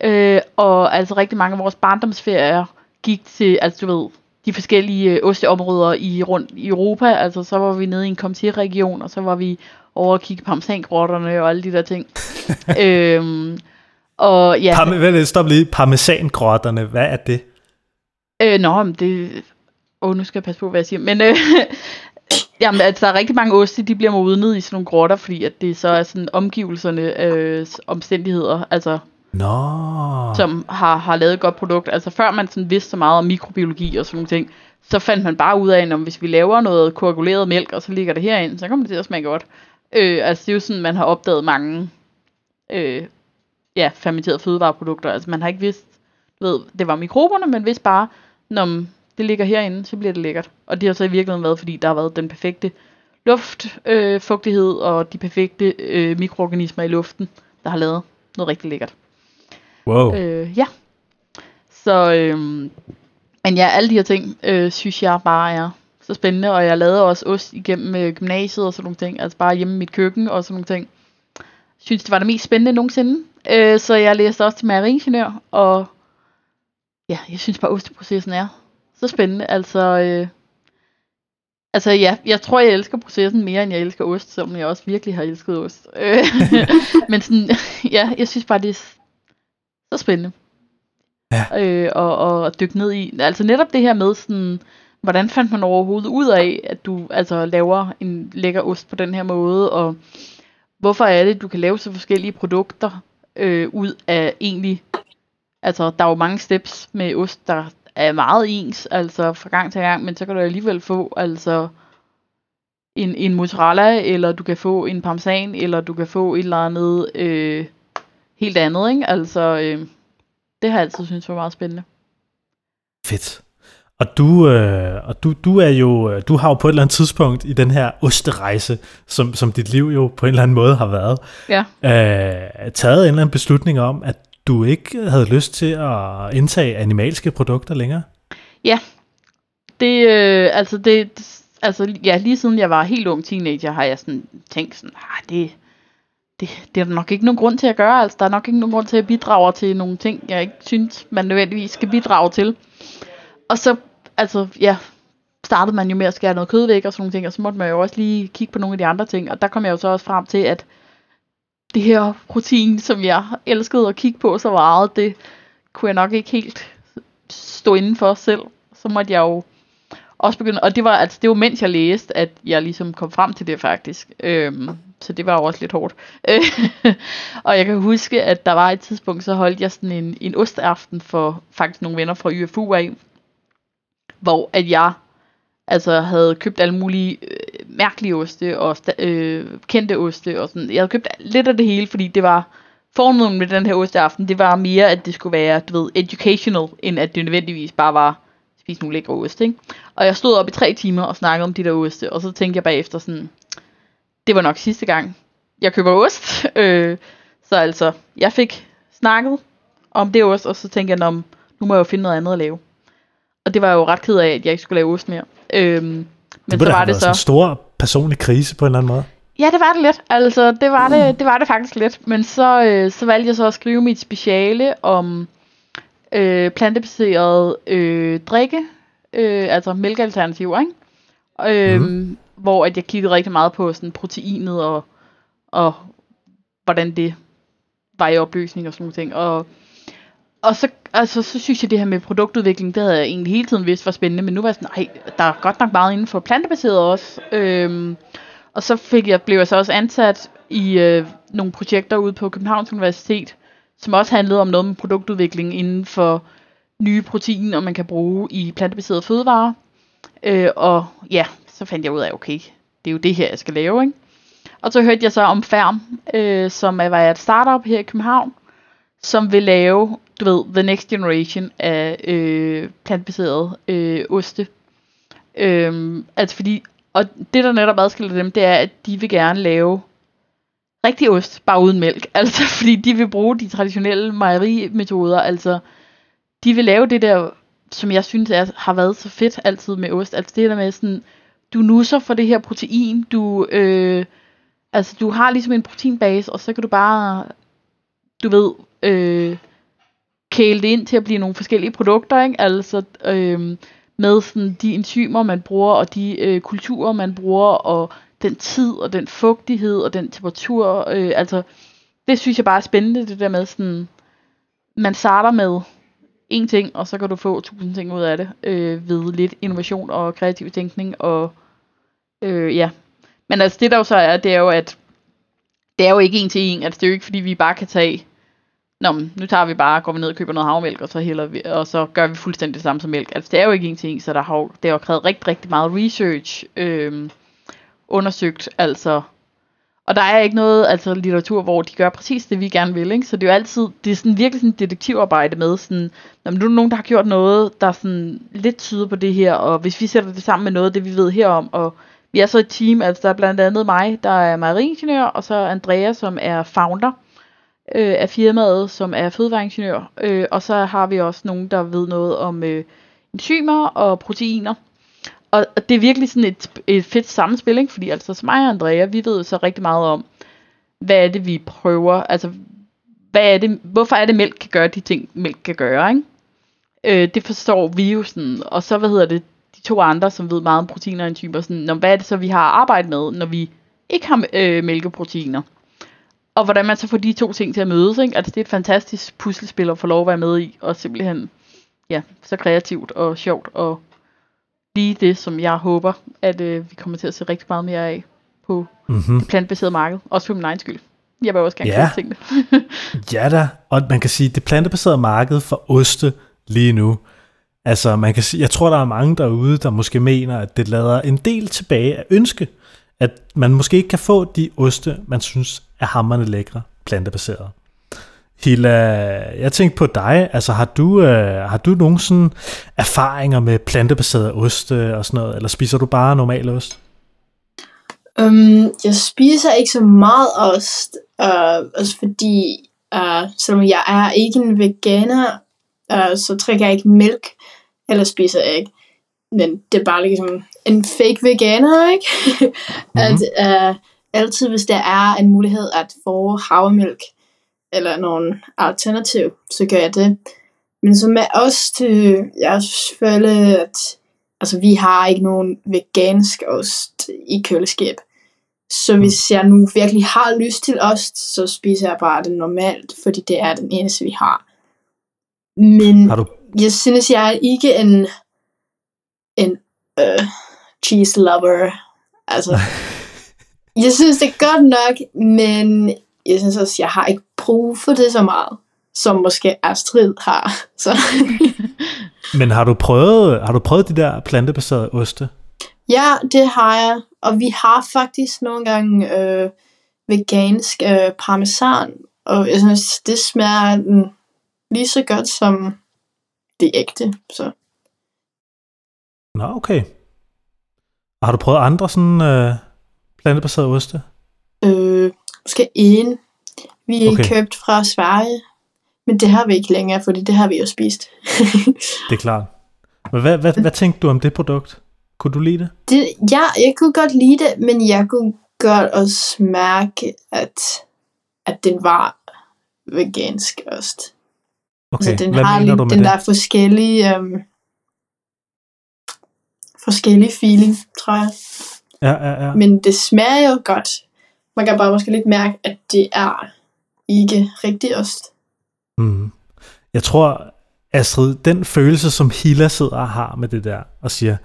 Øh, og altså rigtig mange af vores barndomsferier gik til, altså du ved, de forskellige øh, osteområder i rundt i Europa. Altså så var vi nede i en Comté-region, og så var vi over at kigge parmesangrotterne og alle de der ting. øhm, og ja. Parme, vel, stop lige. Parmesangrotterne, hvad er det? Øh, nå, men det... Åh, oh, nu skal jeg passe på, hvad jeg siger. Men øh, Jamen, altså, der er rigtig mange oste, de bliver modnet i sådan nogle grotter, fordi at det så er sådan omgivelserne øh, omstændigheder, altså, no. som har, har lavet et godt produkt. Altså, før man sådan vidste så meget om mikrobiologi og sådan nogle ting, så fandt man bare ud af, at hvis vi laver noget koaguleret mælk, og så ligger det herind, så kommer det til at smage godt. Øh, altså, det er jo sådan, man har opdaget mange øh, ja, fermenterede fødevareprodukter. Altså, man har ikke vidst, ved, det var mikroberne, men vidste bare, når det ligger herinde, så bliver det lækkert. Og det har så i virkeligheden været, fordi der har været den perfekte luftfugtighed øh, og de perfekte øh, mikroorganismer i luften, der har lavet noget rigtig lækkert. Wow. Øh, ja. Så, øh, men ja, alle de her ting, øh, synes jeg bare er så spændende, og jeg lavede også ost igennem øh, gymnasiet og sådan nogle ting, altså bare hjemme i mit køkken og sådan nogle ting. Synes, det var det mest spændende nogensinde. Øh, så jeg læste også til mejeriingeniør, og ja, jeg synes bare, osteprocessen er så spændende. Altså, øh, altså ja, jeg tror, jeg elsker processen mere, end jeg elsker ost, selvom jeg også virkelig har elsket ost. Øh, men sådan, ja, jeg synes bare, det er så spændende. Ja. Øh, og, og dykke ned i, altså netop det her med sådan, hvordan fandt man overhovedet ud af, at du altså laver en lækker ost på den her måde, og hvorfor er det, du kan lave så forskellige produkter øh, ud af egentlig, altså der er jo mange steps med ost, der, er meget ens, altså fra gang til gang, men så kan du alligevel få altså en, en mozzarella, eller du kan få en parmesan, eller du kan få et eller andet øh, helt andet, ikke? Altså, øh, det har jeg altid synes var meget spændende. Fedt. Og du, øh, og du, du er jo, øh, du har jo på et eller andet tidspunkt i den her osterejse, som, som dit liv jo på en eller anden måde har været, ja. øh, taget en eller anden beslutning om, at du ikke havde lyst til at indtage animalske produkter længere? Ja, det, øh, altså det, altså ja, lige siden jeg var helt ung teenager, har jeg sådan tænkt sådan, ah, det, det, det er der nok ikke nogen grund til at gøre, altså der er nok ikke nogen grund til at bidrage til nogle ting, jeg ikke synes, man nødvendigvis skal bidrage til. Og så, altså ja, startede man jo med at skære noget kød væk og sådan nogle ting, og så måtte man jo også lige kigge på nogle af de andre ting, og der kom jeg jo så også frem til, at det her protein, som jeg elskede at kigge på så meget, det kunne jeg nok ikke helt stå inden for selv. Så måtte jeg jo også begynde, og det var, altså, det var mens jeg læste, at jeg ligesom kom frem til det faktisk. Øhm, så det var jo også lidt hårdt. og jeg kan huske, at der var et tidspunkt, så holdt jeg sådan en, en ostaften for faktisk nogle venner fra UFU af, hvor at jeg altså havde købt alle mulige øh, mærkelige oste og øh, kendte oste og sådan. Jeg havde købt lidt af det hele, fordi det var formålet med den her osteaften, det var mere, at det skulle være, du ved, educational, end at det nødvendigvis bare var spise nogle lækre oste, ikke? Og jeg stod op i tre timer og snakkede om de der oste, og så tænkte jeg bagefter sådan, det var nok sidste gang, jeg køber ost. Øh, så altså, jeg fik snakket om det ost, og så tænkte jeg, nu må jeg jo finde noget andet at lave. Og det var jeg jo ret ked af, at jeg ikke skulle lave ost mere. Øhm, men det så var det så en stor personlig krise på en eller anden måde. Ja, det var det lidt. Altså, det var det, mm. det, var det faktisk lidt. Men så, øh, så valgte jeg så at skrive mit speciale om øh, plantebaseret øh, drikke, øh, altså mælkealternativer, ikke? Øh, mm. Hvor at jeg kiggede rigtig meget på sådan proteinet og, og hvordan det var i opløsning og sådan noget ting. Og og så, altså, så synes jeg, det her med produktudvikling, det havde jeg egentlig hele tiden vidst var spændende, men nu var jeg sådan, nej, der er godt nok meget inden for plantebaseret også. Øhm, Og så fik jeg, blev jeg så også ansat i øh, nogle projekter ude på Københavns Universitet, som også handlede om noget med produktudvikling inden for nye proteiner, man kan bruge i plantebaserede fødevarer. Øh, og ja, så fandt jeg ud af, okay, det er jo det her, jeg skal lave, ikke? Og så hørte jeg så om Færm, øh, som er, var et startup her i København, som vil lave, du ved, the next generation af øh, plantbaserede øh, oste. Øhm, altså fordi, og det der netop adskiller dem, det er, at de vil gerne lave rigtig ost, bare uden mælk. Altså fordi de vil bruge de traditionelle mejerimetoder, altså de vil lave det der, som jeg synes er, har været så fedt altid med ost. Altså det der med sådan, du nusser for det her protein, du, øh, altså du har ligesom en proteinbase, og så kan du bare, du ved, øh, kæle det ind til at blive nogle forskellige produkter, ikke? Altså, øh, med sådan de enzymer, man bruger, og de øh, kulturer, man bruger, og den tid, og den fugtighed, og den temperatur. Øh, altså, det synes jeg bare er spændende, det der med sådan, man starter med én ting, og så kan du få tusind ting ud af det, øh, ved lidt innovation og kreativ tænkning, og øh, ja. Men altså, det der jo så er, det er jo, at det er jo ikke en til en, altså det er jo ikke, fordi vi bare kan tage Nå, men nu tager vi bare, går vi ned og køber noget havmælk, og så, hælder vi, og så gør vi fuldstændig det samme som mælk. Altså det er jo ikke en ting, så der har, det har krævet rigtig, rigtig meget research, øh, undersøgt, altså. Og der er ikke noget altså litteratur, hvor de gør præcis det, vi gerne vil, ikke? Så det er jo altid, det er sådan virkelig sådan et detektivarbejde med sådan, når nu er nogen, der har gjort noget, der sådan lidt tyder på det her, og hvis vi sætter det sammen med noget, det vi ved herom, og vi er så et team, altså der er blandt andet mig, der er mejeriingeniør, og så Andrea, som er founder, øh, af firmaet, som er fødevareingeniør. Øh, og så har vi også nogen, der ved noget om øh, enzymer og proteiner. Og, og det er virkelig sådan et, et fedt samspil, ikke? fordi altså som mig og Andrea, vi ved så rigtig meget om, hvad er det, vi prøver, altså hvad er det, hvorfor er det, mælk kan gøre de ting, mælk kan gøre, ikke? Øh, det forstår vi jo sådan, og så, hvad hedder det, de to andre, som ved meget om proteiner og enzymer, sådan, når, hvad er det så, vi har arbejdet med, når vi ikke har øh, mælkeproteiner? Og hvordan man så får de to ting til at mødes, ikke? Altså det er et fantastisk puslespil at få lov at være med i, og simpelthen, ja, så kreativt og sjovt, og lige det, som jeg håber, at øh, vi kommer til at se rigtig meget mere af på mm-hmm. det plantbaserede marked, også for min egen skyld. Jeg vil også gerne ja. tingene. ja da, og man kan sige, det plantebaserede marked for oste lige nu, altså man kan sige, jeg tror, der er mange derude, der måske mener, at det lader en del tilbage af ønske, at man måske ikke kan få de oste, man synes er hammerne lækre, plantebaserede. Hila, jeg tænkte på dig, altså har du, øh, har du nogen sådan erfaringer med plantebaseret oste og sådan noget, eller spiser du bare normal ost? Um, jeg spiser ikke så meget ost, uh, også fordi, uh, selvom jeg er ikke en veganer, uh, så drikker jeg ikke mælk, eller spiser jeg ikke. Men det er bare ligesom en fake veganer, ikke? mm-hmm. at uh, altid, hvis der er en mulighed at få havremælk, eller nogen alternativ, så gør jeg det. Men så med ost, jeg føler, at altså, vi har ikke nogen vegansk ost i køleskab. Så hvis jeg nu virkelig har lyst til ost, så spiser jeg bare det normalt, fordi det er den eneste, vi har. Men har du... jeg synes, jeg er ikke en, en uh, cheese lover. Altså, jeg synes, det er godt nok, men jeg synes også, jeg har ikke brug for det så meget, som måske Astrid har. Så. men har du prøvet, har du prøvet de der plantebaserede oste? Ja, det har jeg. Og vi har faktisk nogle gange øh, vegansk øh, parmesan, og jeg synes, det smager mm, lige så godt som det ægte. Så. Nå, okay. Og har du prøvet andre sådan øh, plantebaserede oste? Øh, måske en. Vi okay. købt fra Sverige, men det har vi ikke længere, fordi det har vi jo spist. det er klart. Men hvad, hvad, hvad tænkte du om det produkt? Kunne du lide det? det? Ja, jeg kunne godt lide det, men jeg kunne godt også mærke, at, at den var vegansk ost. Okay, altså, den hvad har mener du med den det? der forskellige, um, forskellige feeling, tror jeg. Ja, ja, ja. Men det smager jo godt. Man kan bare måske lidt mærke, at det er ikke rigtig ost. Mm. Jeg tror, Astrid, den følelse, som Hilla sidder og har med det der, og siger,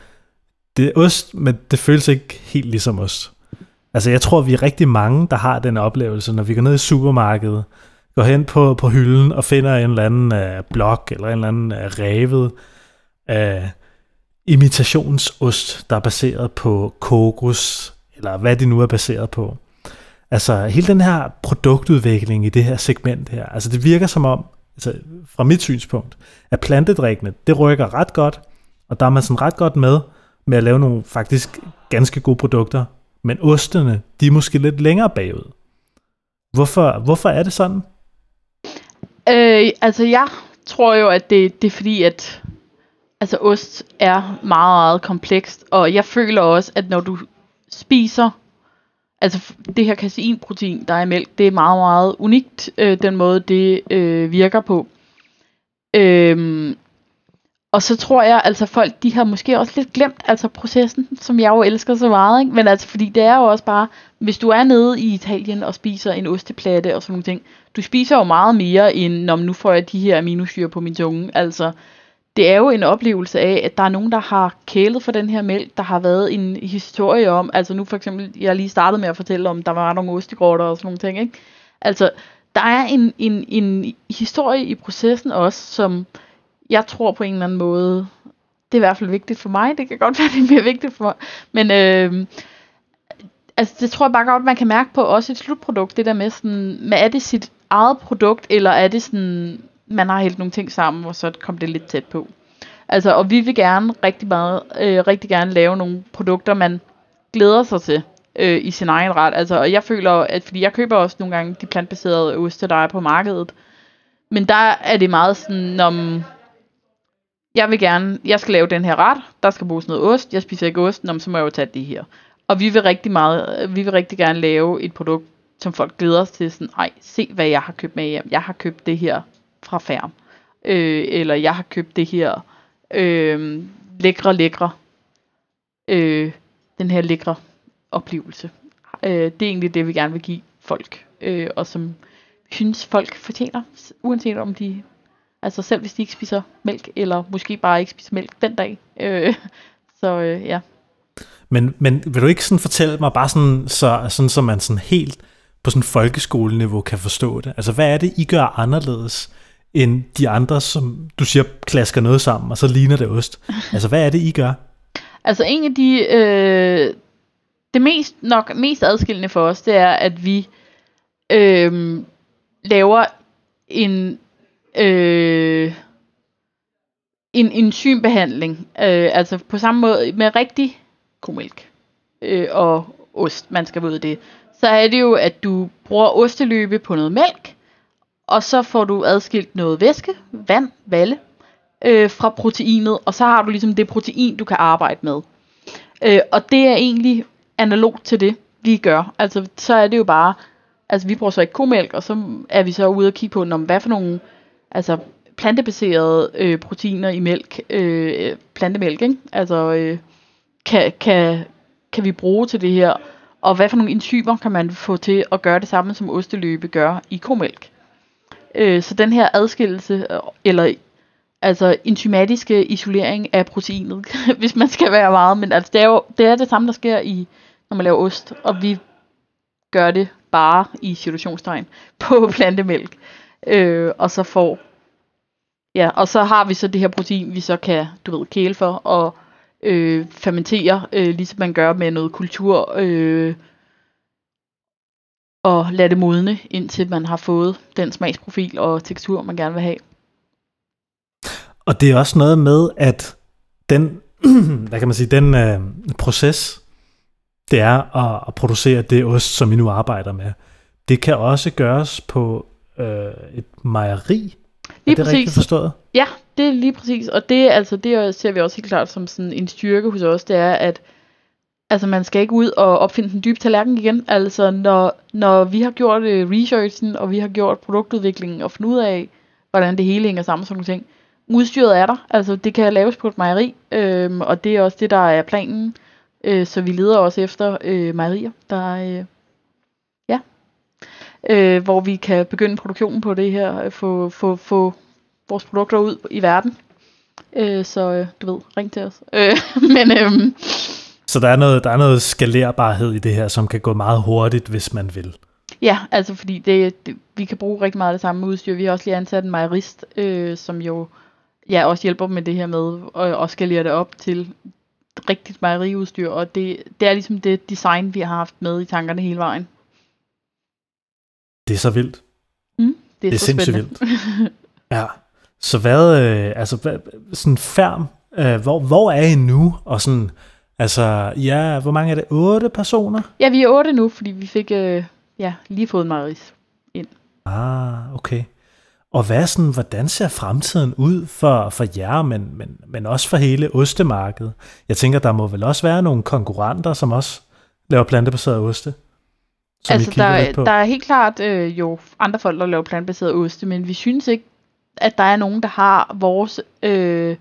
det er ost, men det føles ikke helt ligesom ost. Altså jeg tror, vi er rigtig mange, der har den oplevelse, når vi går ned i supermarkedet, går hen på, på hylden og finder en eller anden uh, blok, eller en eller anden uh, revet uh, imitationsost, der er baseret på kokos, eller hvad det nu er baseret på. Altså hele den her produktudvikling i det her segment her, altså det virker som om, altså fra mit synspunkt, at plantedrikkene, det rykker ret godt, og der er man sådan ret godt med, med at lave nogle faktisk ganske gode produkter, men ostene, de er måske lidt længere bagud. Hvorfor, hvorfor er det sådan? Øh, altså jeg tror jo, at det, det er fordi, at altså ost er meget, meget komplekst, og jeg føler også, at når du spiser, altså det her caseinprotein, der er i mælk, det er meget, meget unikt, øh, den måde det øh, virker på. Øhm, og så tror jeg, altså folk, de har måske også lidt glemt altså processen, som jeg jo elsker så meget, ikke? Men altså, fordi det er jo også bare, hvis du er nede i Italien og spiser en osteplatte og sådan nogle ting, du spiser jo meget mere end, når nu får jeg de her aminosyre på min tunge. Altså, det er jo en oplevelse af, at der er nogen, der har kælet for den her mælk, der har været en historie om, altså nu for eksempel, jeg lige startede med at fortælle om, der var nogle ostegrotter og sådan nogle ting, ikke? Altså, der er en, en, en historie i processen også, som jeg tror på en eller anden måde, det er i hvert fald vigtigt for mig, det kan godt være, det er mere vigtigt for mig, men øh, altså det tror jeg bare godt, man kan mærke på også et slutprodukt, det der med sådan, men er det sit eget produkt, eller er det sådan, man har hældt nogle ting sammen, og så kom det lidt tæt på. Altså, og vi vil gerne rigtig meget, øh, rigtig gerne lave nogle produkter, man glæder sig til øh, i sin egen ret. Altså, og jeg føler, at fordi jeg køber også nogle gange de plantbaserede oste, der er på markedet, men der er det meget sådan, om jeg vil gerne, jeg skal lave den her ret, der skal bruges noget ost, jeg spiser ikke ost, så må jeg jo tage det her. Og vi vil rigtig meget, øh, vi vil rigtig gerne lave et produkt, som folk glæder sig til, sådan, ej, se hvad jeg har købt med hjem. Jeg har købt det her fra Færm. Øh, eller jeg har købt det her øh, lækre, lækre, øh, den her lækre oplevelse. Øh, det er egentlig det, vi gerne vil give folk, øh, og som synes folk fortjener, uanset om de, altså selv hvis de ikke spiser mælk, eller måske bare ikke spiser mælk den dag. Øh, så øh, ja. Men, men vil du ikke sådan fortælle mig bare sådan, så, sådan, så man sådan helt på sådan folkeskoleniveau kan forstå det? Altså hvad er det, I gør anderledes end de andre, som du siger, klasker noget sammen, og så ligner det ost? Altså hvad er det, I gør? Altså en af de, øh, det mest nok mest adskillende for os, det er, at vi øh, laver en øh, en enzymbehandling, øh, altså på samme måde med rigtig komælk øh, og ost, man skal vide det, så er det jo, at du bruger osteløbe på noget mælk, og så får du adskilt noget væske, vand, valle, øh, fra proteinet, og så har du ligesom det protein, du kan arbejde med. Øh, og det er egentlig analogt til det, vi gør. Altså, så er det jo bare, altså vi bruger så ikke komælk, og så er vi så ude og kigge på, om hvad for nogle altså, plantebaserede øh, proteiner i mælk, øh, plantemælk, ikke? Altså, øh, kan, kan, kan vi bruge til det her, og hvad for nogle enzymer kan man få til at gøre det samme, som osteløbe gør i komælk. Øh, så den her adskillelse, øh, eller altså enzymatiske øh, isolering af proteinet, hvis man skal være meget, men altså det er jo det, er det samme, der sker i, når man laver ost, og vi gør det bare i situationstegn på plantemælk. Øh, og så får ja, og så har vi så det her protein, vi så kan, du ved, kæle for og øh, fermentere, øh, ligesom man gør med noget kultur, øh, og lade det modne, indtil man har fået den smagsprofil og tekstur, man gerne vil have. Og det er også noget med, at den, hvad kan man sige, den øh, proces, det er at, at producere det ost, som vi nu arbejder med, det kan også gøres på øh, et mejeri. Lige er det præcis. rigtigt forstået? Ja, det er lige præcis. Og det, altså, det ser vi også helt klart som sådan en styrke hos os, det er, at altså, man skal ikke ud og opfinde den dybe tallerken igen. Altså, når, når vi har gjort øh, researchen, og vi har gjort produktudviklingen, og fundet ud af, hvordan det hele hænger sammen, sådan nogle ting, udstyret er der. Altså, det kan laves på et mejeri, øh, og det er også det, der er planen. Øh, så vi leder også efter øh, mejerier, der øh, ja, øh, hvor vi kan begynde produktionen på det her, øh, få, få, få vores produkter ud i verden. Øh, så øh, du ved, ring til os. Øh, men øh, så der er, noget, der er noget skalerbarhed i det her, som kan gå meget hurtigt, hvis man vil. Ja, altså fordi det, det, vi kan bruge rigtig meget af det samme udstyr. Vi har også lige ansat en mejerist, øh, som jo ja, også hjælper med det her med at, at skalere det op til rigtigt mejeriudstyr, og det, det er ligesom det design, vi har haft med i tankerne hele vejen. Det er så vildt. Mm, det er, Det er så sindssygt spændende. Ja. Så hvad, øh, altså hvad, sådan færm, øh, hvor, hvor er I nu? Og sådan, altså, ja, hvor mange er det? Otte personer? ja, vi er otte nu, fordi vi fik øh, ja, lige fået en mejerist. Ah, okay. Og hvad sådan, hvordan ser fremtiden ud for, for jer, men, men, men også for hele ostemarkedet? Jeg tænker, der må vel også være nogle konkurrenter, som også laver plantebaserede oste? Som altså, der, der er helt klart øh, jo andre folk, der laver plantebaseret oste, men vi synes ikke, at der er nogen, der har vores øh,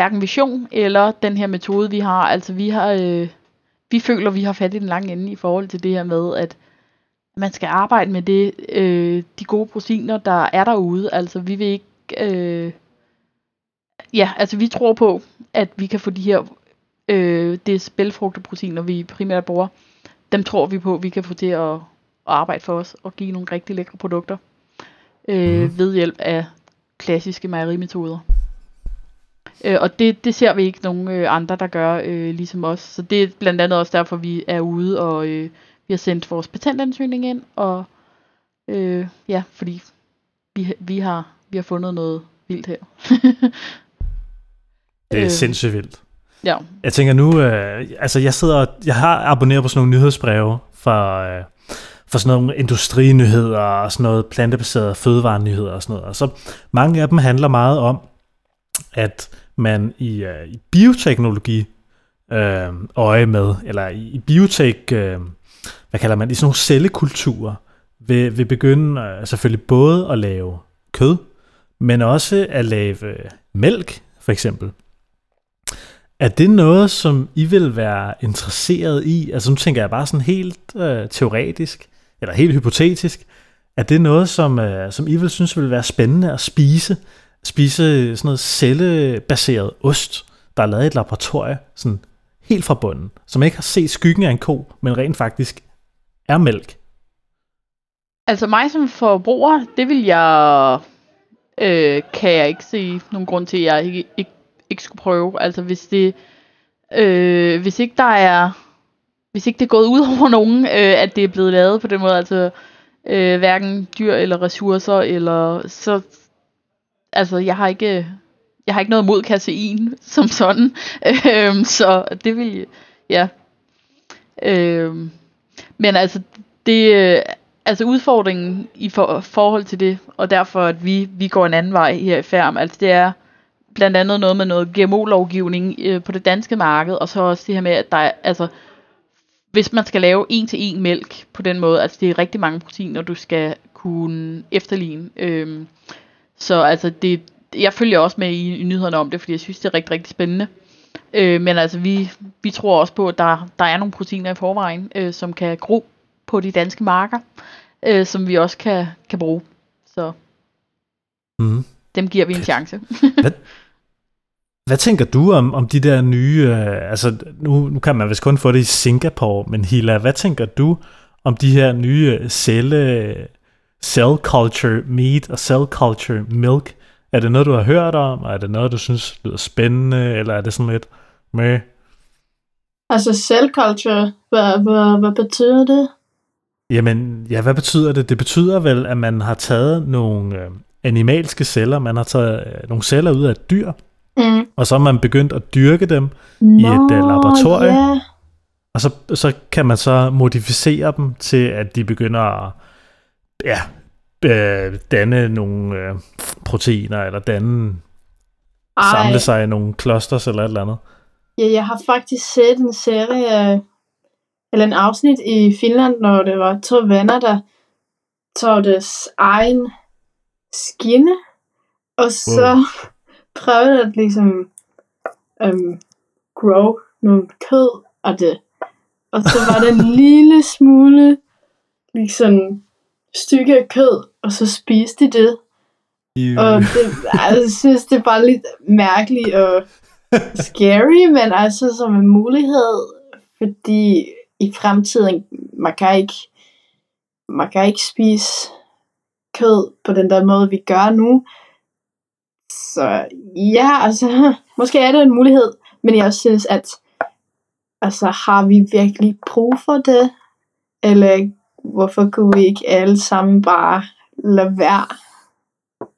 hverken vision eller den her metode, vi har. Altså, vi har, øh, vi føler, vi har fat i den lange ende i forhold til det her med, at man skal arbejde med det, øh, de gode proteiner, der er derude. Altså, vi vil ikke... Øh, ja, altså, vi tror på, at vi kan få de her... Øh, det spælfrugteproteiner, vi primært bruger, dem tror vi på, vi kan få til at, at arbejde for os og give nogle rigtig lækre produkter øh, Mhm. ved hjælp af klassiske mejerimetoder. Øh, og det, det ser vi ikke nogen øh, andre, der gør øh, ligesom os. Så det er blandt andet også derfor, vi er ude og øh, vi har sendt vores patentansøgning ind. Og øh, ja, fordi vi, vi, har, vi har fundet noget vildt her. Det er øh, sindssygt vildt. Ja, Jeg tænker nu, øh, altså jeg sidder jeg har abonneret på sådan nogle nyhedsbreve fra, øh, for sådan nogle industrinyheder og sådan noget plantebaserede fødevarenyheder og sådan noget. Og så mange af dem handler meget om, at man i, øh, i bioteknologi øh, øje med, eller i, i biotek, øh, hvad kalder man det, i sådan nogle cellekulturer, vil, vil begynde øh, selvfølgelig både at lave kød, men også at lave øh, mælk, for eksempel. Er det noget, som I vil være interesseret i? Altså nu tænker jeg bare sådan helt øh, teoretisk, eller helt hypotetisk. Er det noget, som, øh, som I vil synes vil være spændende at spise? Spise sådan noget cellebaseret ost, der er lavet i et laboratorie, sådan helt fra bunden, som ikke har set skyggen af en ko, men rent faktisk er mælk. altså mig som forbruger, det vil jeg, øh, kan jeg ikke se nogen grund til, at jeg ikke, ikke, ikke skulle prøve. Altså hvis det, øh, hvis ikke der er, hvis ikke det er gået ud over nogen, øh, at det er blevet lavet på den måde, altså øh, hverken dyr eller ressourcer, eller så, altså jeg har ikke, jeg har ikke noget mod kasein som sådan, øh, så det vil, ja. Øh, men altså, det, øh, altså udfordringen i for, forhold til det, og derfor at vi, vi går en anden vej her i Færm, altså det er blandt andet noget med noget GMO-lovgivning øh, på det danske marked, og så også det her med, at der er, altså, hvis man skal lave en til en mælk på den måde, altså det er rigtig mange proteiner, du skal kunne efterligne. Øhm, så altså det, jeg følger også med i, i nyhederne om det, fordi jeg synes, det er rigtig, rigtig spændende. Øh, men altså vi, vi tror også på, at der, der er nogle proteiner i forvejen, øh, som kan gro på de danske marker, øh, som vi også kan, kan bruge. Så Mm. dem giver vi en chance. Hvad tænker du om, om de der nye, øh, altså nu, nu kan man vist kun få det i Singapore, men Hila, hvad tænker du om de her nye celle, cell culture meat og cell culture milk? Er det noget, du har hørt om, og er det noget, du synes lyder spændende, eller er det sådan lidt med? Altså cell culture, hvad, hvad, hvad betyder det? Jamen, ja, hvad betyder det? Det betyder vel, at man har taget nogle øh, animalske celler, man har taget øh, nogle celler ud af et dyr, Mm. og så har man begyndt at dyrke dem, Nå, et, øh, laboratorie. Ja. Og så, så kan man så modificere dem til, at de begynder at ja, øh, danne nogle øh, proteiner, eller danne, Ej, samle sig i nogle clusters eller et eller andet. ja, jeg har faktisk set en serie, eller en afsnit i Finland, når det var to venner, der tog deres egen skinne, og så Wow. prøvede at ligesom um, grow noget kød af det. Og så var der en lille smule liksom stykke af kød, og så spiste de det. I, Og det, altså, jeg synes, det er bare lidt mærkeligt og scary, men altså som en mulighed fordi i fremtiden, man kan ikke, man kan ikke spise kød på den der måde, vi gør nu. Så ja, altså, måske er det en mulighed, men jeg synes, at altså, har vi virkelig brug for det? Eller hvorfor kunne vi ikke alle sammen bare lade være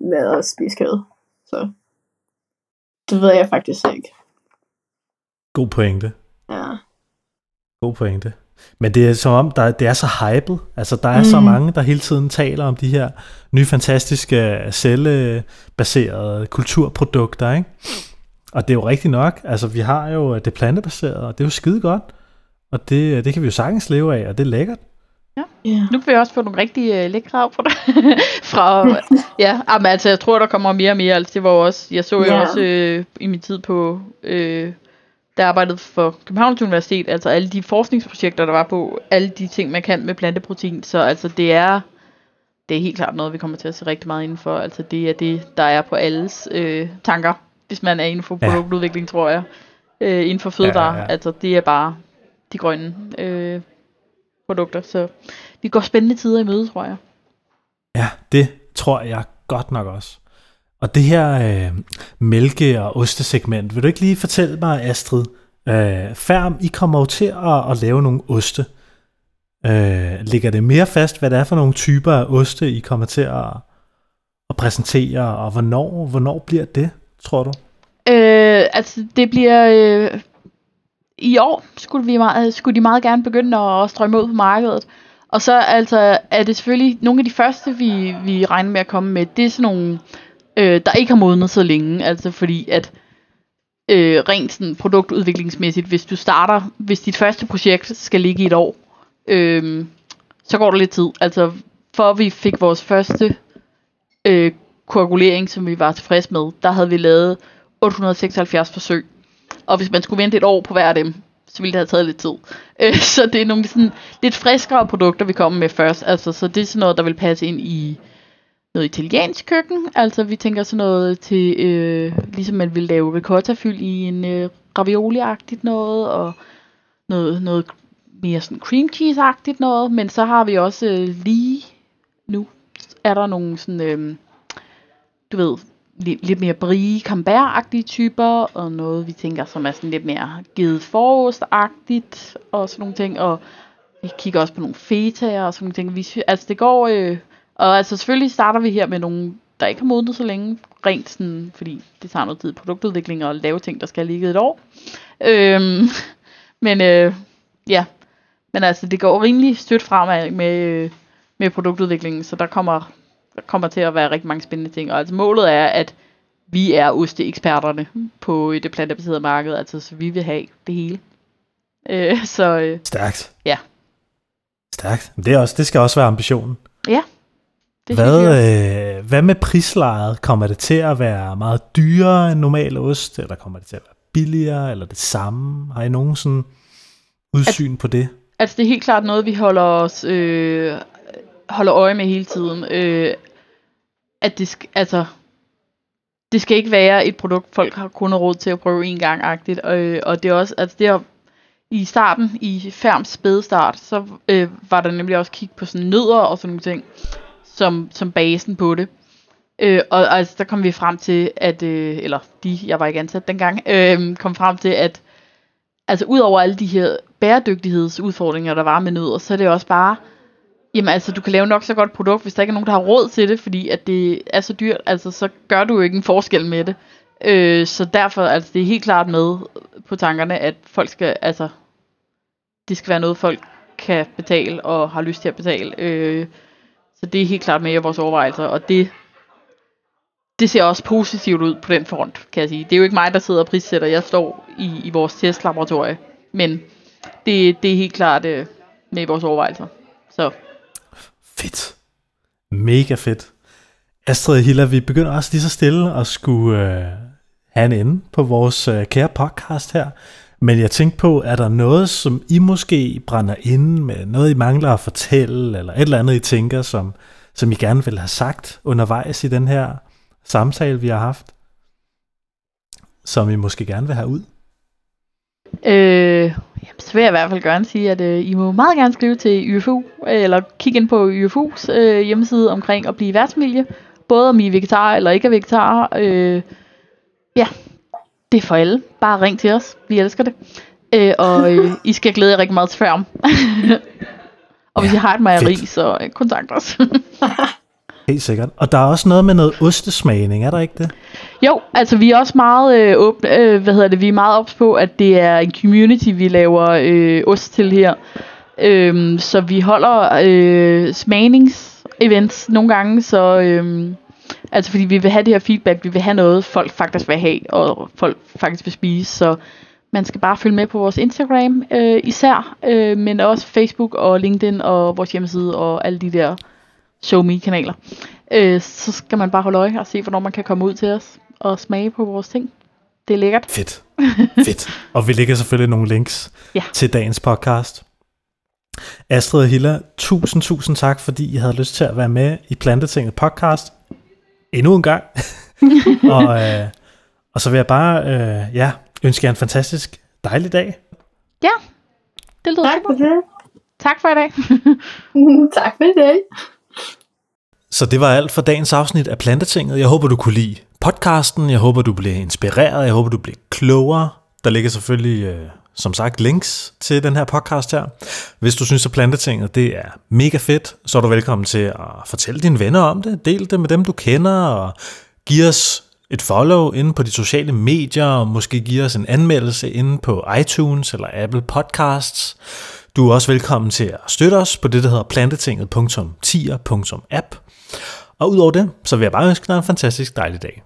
med at spise kød? Så det ved jeg faktisk ikke. God pointe. Ja. God pointe. Men det er som om, der, det er så hypet. Altså, der er mm. så mange, der hele tiden taler om de her nye, fantastiske, cellebaserede kulturprodukter, ikke? Og det er jo rigtigt nok. Altså, vi har jo det plantebaserede, og det er jo skide godt. Og det, det kan vi jo sagtens leve af, og det er lækkert. Ja. Yeah. Nu vil jeg også få nogle rigtig uh, lækre på det. Fra, ja, men altså, jeg tror, der kommer mere og mere. Altså, det var også, jeg så jo yeah. også øh, i min tid på, øh, der arbejdede for Københavns Universitet, altså alle de forskningsprojekter, der var på, alle de ting, man kan med planteprotein. Så altså, det er, det er helt klart noget, vi kommer til at se rigtig meget indenfor. Altså, det er det, der er på alles øh, tanker, hvis man er inden for produktudvikling, ja. tror jeg. Øh, inden for fødevare. Ja, ja, ja. Altså, det er bare de grønne øh, produkter. Så vi går spændende tider i møde, tror jeg. Ja, det tror jeg godt nok også. Og det her øh, mælke- og ostesegment, vil du ikke lige fortælle mig, Astrid, øh, Færm, I kommer jo til at, at lave nogle oste. Øh, ligger det mere fast, hvad det er for nogle typer af oste, I kommer til at, at præsentere, og hvornår, hvornår bliver det, tror du? Øh, altså, det bliver... Øh, i år skulle, vi meget, skulle de meget gerne begynde at strømme ud på markedet. Og så altså, er det selvfølgelig nogle af de første, vi, vi regner med at komme med, det er sådan nogle øh, der ikke har modnet så længe. Altså fordi at øh, rent sådan produktudviklingsmæssigt, hvis du starter, hvis dit første projekt skal ligge i et år, øh, så går der lidt tid. Altså for vi fik vores første øh, koagulering, som vi var tilfreds med, der havde vi lavet 876 forsøg. Og hvis man skulle vente et år på hver af dem, så ville det have taget lidt tid. Øh, så det er nogle sådan, lidt friskere produkter, vi kommer med først. Altså, så det er sådan noget, der vil passe ind i noget italiensk køkken. Altså vi tænker sådan noget til, øh, ligesom man vil lave ricotta-fyld i en øh, ravioli-agtigt noget, og noget, noget mere sådan cream cheese-agtigt noget. Men så har vi også øh, lige nu, er der nogle sådan, øh, du ved, lidt, lidt mere brie camembert typer, og noget vi tænker som er sådan lidt mere givet forost-agtigt, og sådan nogle ting, og vi kigger også på nogle fetaer og sådan nogle ting. Vi, altså det går, øh, og altså selvfølgelig starter vi her med nogle, der ikke har modnet så længe, rent sådan, fordi det tager noget tid produktudvikling og lave ting, der skal ligge et år. Øhm, men øh, ja, men altså det går rimelig stødt fremad med, øh, med produktudviklingen, så der kommer, der kommer til at være rigtig mange spændende ting. Og altså målet er, at vi er osteeksperterne på det plantebaserede marked, altså så vi vil have det hele. Øh, så, øh, Stærkt. Ja. Stærkt. Det, er også, det skal også være ambitionen. Ja, det hvad, øh, hvad med prislejet? Kommer det til at være meget dyrere end normal ost, eller kommer det til at være billigere, eller det samme? Har I nogen sådan udsyn at, på det? Altså det er helt klart noget, vi holder os øh, holder øje med hele tiden. Øh, at det sk- altså, det skal ikke være et produkt, folk har kun råd til at prøve en gang agtigt. Øh, og det er også, altså det er i starten, i Færms spædestart, så øh, var der nemlig også kig på sådan nødder og sådan nogle ting som, som basen på det. Øh, og altså, der kom vi frem til, at, øh, eller de, jeg var ikke ansat dengang, øh, kom frem til, at altså ud over alle de her bæredygtighedsudfordringer, der var med nødder, så er det også bare, jamen altså, du kan lave nok så godt produkt, hvis der ikke er nogen, der har råd til det, fordi at det er så dyrt, altså så gør du jo ikke en forskel med det. Øh, så derfor, altså det er helt klart med på tankerne, at folk skal, altså, det skal være noget, folk kan betale og har lyst til at betale. Øh, så det er helt klart med i vores overvejelser, og det, det ser også positivt ud på den front, kan jeg sige. Det er jo ikke mig, der sidder og prissætter. Jeg står i, i vores testlaboratorie. Men det, det er helt klart øh, med i vores overvejelser. Så. Fedt. Mega fedt. Astrid og Hilla, vi begynder også lige så stille at skulle øh, have en ende på vores øh, kære podcast her. Men jeg tænkte på, er der noget, som I måske brænder ind med, noget I mangler at fortælle, eller et eller andet I tænker, som, som I gerne vil have sagt undervejs i den her samtale, vi har haft, som I måske gerne vil have ud? Øh, så vil jeg i hvert fald gerne sige, at øh, I må meget gerne skrive til UFU, eller kigge ind på UFU's øh, hjemmeside omkring at blive værtsfamilie. Både om I er vegetar eller ikke er vegetar. Øh, ja, det er for alle. Bare ring til os. Vi elsker det. Øh, og øh, I skal glæde jer rigtig meget til færm. og hvis Ja, I har et mejeri, fedt. så øh, kontakt os. Helt sikkert. Og der er også noget med noget ostesmagning, er der ikke det? Jo, altså vi er også meget øh, åbne, øh, hvad hedder det, vi er meget ops på, at det er en community, vi laver øh, ost til her. Øhm, så vi holder øh, smagnings-events nogle gange, så øh, altså fordi vi vil have det her feedback, vi vil have noget, folk faktisk vil have, og folk faktisk vil spise, så man skal bare følge med på vores Instagram øh, især, øh, men også Facebook og LinkedIn og vores hjemmeside og alle de der SoMe-kanaler. Øh, så skal man bare holde øje og se, hvornår man kan komme ud til os og smage på vores ting. Det er lækkert. Fedt. Fedt. Og vi lægger selvfølgelig nogle links Ja. til dagens podcast. Astrid og Hilla, tusind, tusind tak, fordi I havde lyst til at være med i Plantetinget podcast endnu en gang. og, øh, og så vil jeg bare øh, ja, ønske jer en fantastisk dejlig dag. Ja, det lyder Tak for super. det. Tak for i dag. tak for det. Så det var alt for dagens afsnit af Plantetinget. Jeg håber, du kunne lide podcasten. Jeg håber, du blev inspireret. Jeg håber, du blev klogere. Der ligger selvfølgelig, øh, som sagt, links til den her podcast her. Hvis du synes, at Plantetinget det er mega fedt, så er du velkommen til at fortælle dine venner om det. Del det med dem, du kender, og giv os et follow inde på de sociale medier, og måske give os en anmeldelse inde på iTunes eller Apple Podcasts. Du er også velkommen til at støtte os på det, der hedder plantetinget.tier.app. Og udover det, så vil jeg bare ønske dig en fantastisk dejlig dag.